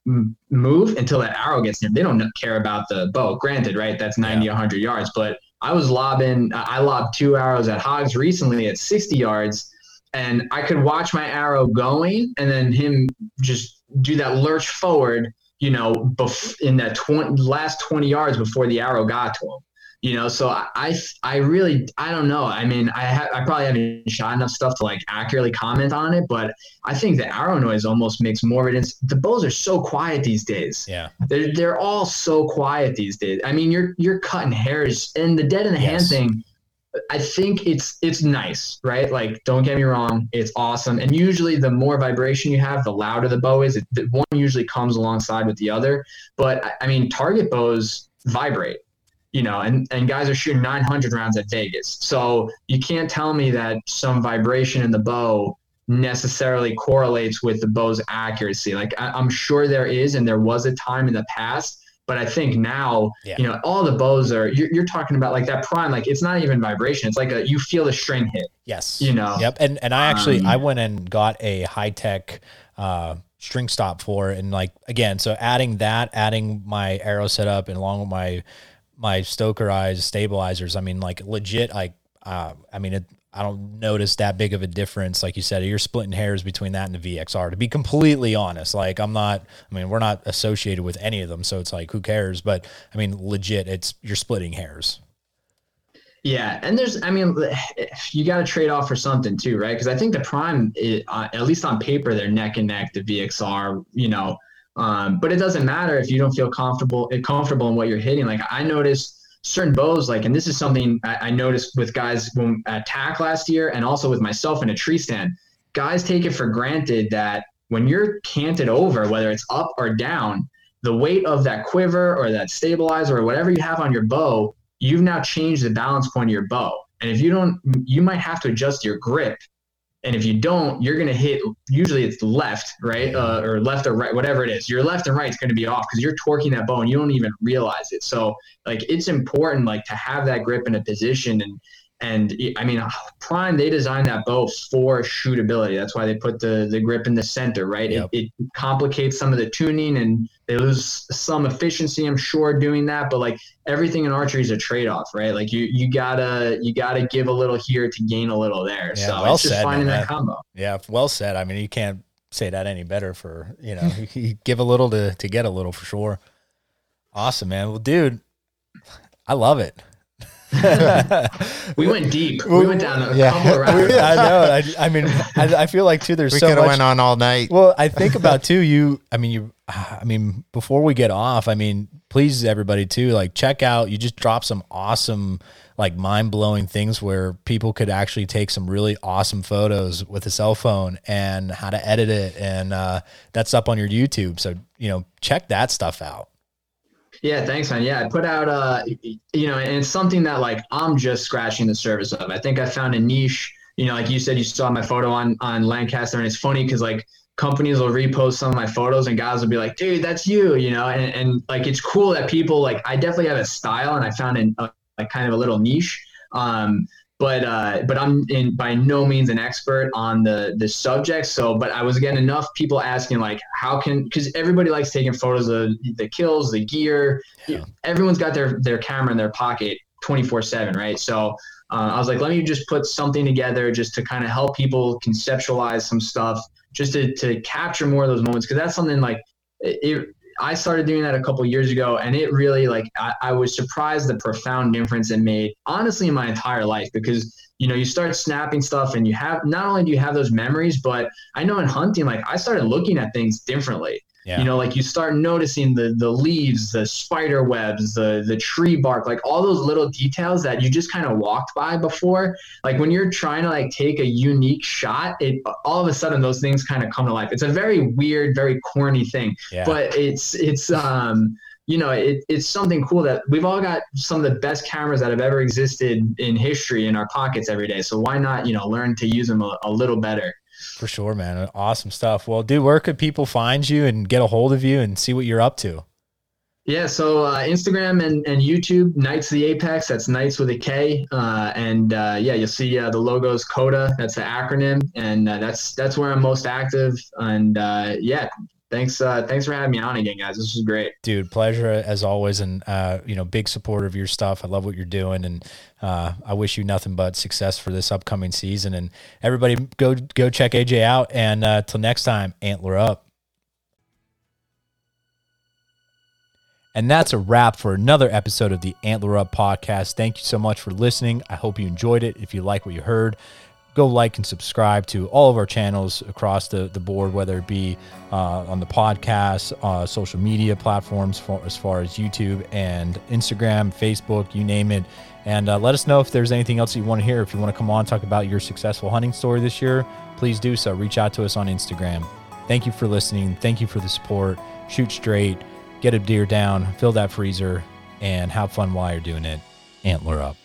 [SPEAKER 2] move until that arrow gets near. They don't care about the bow. Granted, right? That's 90, yeah. 100 yards, but I was lobbing. I lobbed two arrows at hogs recently at 60 yards and I could watch my arrow going and then him just do that lurch forward, you know, bef- in that 20, last 20 yards before the arrow got to him. You know, so I, I really, I don't know. I mean, I ha- I probably haven't shot enough stuff to like accurately comment on it, but I think the arrow noise almost makes more of it. The bows are so quiet these days.
[SPEAKER 1] Yeah,
[SPEAKER 2] they're they're all so quiet these days. I mean, you're you're cutting hairs, and the dead in the yes. hand thing I think it's it's nice, right? Like, don't get me wrong, it's awesome. And usually, the more vibration you have, the louder the bow is. It, one usually comes alongside with the other. But I mean, target bows vibrate, you know, and and guys are shooting 900 rounds at Vegas, so you can't tell me that some vibration in the bow necessarily correlates with the bow's accuracy. Like, I, I'm sure there is, and there was a time in the past but I think now, yeah. you know, all the bows are, you're, you're, talking about like that prime, like it's not even vibration. It's like a, you feel the string hit.
[SPEAKER 1] Yes.
[SPEAKER 2] You know?
[SPEAKER 1] Yep. And, and I actually, um, I went and got a high tech, uh, string stop for. And like, again, so adding that, adding my arrow setup and along with my, my Stokerized stabilizers. I mean, like legit, like, uh, I mean, it, I don't notice that big of a difference. Like you said, you're splitting hairs between that and the VXR. To be completely honest, like I'm not. I mean, we're not associated with any of them, so it's like who cares? But I mean, legit, it's you're splitting hairs.
[SPEAKER 2] Yeah, and there's, I mean, you got to trade off for something too, right? Because I think the Prime, uh, at least on paper, they're neck and neck. The VXR, you know, um, but it doesn't matter if you don't feel comfortable comfortable in what you're hitting. Like I noticed certain bows, like, and this is something I, I noticed with guys when, at TAC last year and also with myself in a tree stand. Guys take it for granted that when you're canted over, whether it's up or down, the weight of that quiver or that stabilizer or whatever you have on your bow, you've now changed the balance point of your bow. And if you don't, you might have to adjust your grip and if you don't, you're going to hit, usually it's left, right? Uh, or left or right, whatever it is. Your left and right is going to be off because you're torquing that bone. you don't even realize it. So, like, it's important, like, to have that grip in a position and, and I mean, Prime they designed that bow for shootability. That's why they put the the grip in the center, right? Yep. It, it, complicates some of the tuning, and they lose some efficiency. I'm sure doing that, but like everything in archery is a trade off, right? Like you you gotta you gotta give a little here to gain a little there. Yeah, so well it's just said, finding man. that combo.
[SPEAKER 1] Yeah, well said. I mean, you can't say that any better. For you know, you give a little to to get a little for sure. Awesome, man. Well, dude, I love it.
[SPEAKER 2] we went deep. We went down a yeah. couple of rounds.
[SPEAKER 1] I know. I, I mean, I, I, feel like too. There's
[SPEAKER 4] we
[SPEAKER 1] so
[SPEAKER 4] could
[SPEAKER 1] have
[SPEAKER 4] went on all night.
[SPEAKER 1] Well, I think about too. You, I mean, you, I mean, before we get off, I mean, please everybody too, like check out. You just drop some awesome, like mind blowing things where people could actually take some really awesome photos with a cell phone and how to edit it, and uh, that's up on your YouTube. So you know, check that stuff out.
[SPEAKER 2] Yeah, thanks, man. Yeah, I put out, uh, you know, and it's something that like I'm just scratching the surface of. I think I found a niche. You know, like you said, you saw my photo on on Lancaster, and it's funny because like companies will repost some of my photos, and guys will be like, "Dude, that's you," you know, and and like it's cool that people like I definitely have a style, and I found a, a, a kind of a little niche. Um, but uh, but I'm in by no means an expert on the the subject. So, but I was getting enough people asking like, how can because everybody likes taking photos of the kills, the gear. Yeah. Everyone's got their their camera in their pocket 24 seven, right? So. Uh, I was like, let me just put something together just to kind of help people conceptualize some stuff, just to, to capture more of those moments. Cause that's something like it, I started doing that a couple years ago, and it really like I, I, was surprised the profound difference it made. Honestly, in my entire life, because you know you start snapping stuff, and you have not only do you have those memories, but I know in hunting, like I started looking at things differently. Yeah. You know, like you start noticing the the leaves, the spider webs, the the tree bark, like all those little details that you just kind of walked by before. Like when you're trying to like take a unique shot, it all of a sudden those things kind of come to life. It's a very weird, very corny thing, yeah. but it's it's um you know, it, it's something cool that we've all got some of the best cameras that have ever existed in history in our pockets every day. So why not, you know, learn to use them a, a little better?
[SPEAKER 1] For sure, man. Awesome stuff. Well, dude, where could people find you and get a hold of you and see what you're up to?
[SPEAKER 2] Yeah, so uh, Instagram and, and YouTube, Knights of the Apex. That's Knights with a K, uh, and uh, yeah, you'll see uh, the logos CODA. That's the acronym, and uh, that's that's where I'm most active. And uh, yeah, thanks uh, thanks for having me on again, guys. This was great,
[SPEAKER 1] dude. Pleasure as always, and uh, you know, big supporter of your stuff. I love what you're doing, and uh, I wish you nothing but success for this upcoming season. And everybody, go go check AJ out. And till next time, antler up. And that's a wrap for another episode of the Antler Up podcast. Thank you so much for listening. I hope you enjoyed it. If you like what you heard, go like and subscribe to all of our channels across the, the board, whether it be uh, on the podcast, uh, social media platforms, for, as far as YouTube and Instagram, Facebook, you name it. And uh, let us know if there's anything else you want to hear. If you want to come on talk about your successful hunting story this year, please do so. Reach out to us on Instagram. Thank you for listening. Thank you for the support. Shoot straight get a deer down, fill that freezer, and have fun while you're doing it. Antler up.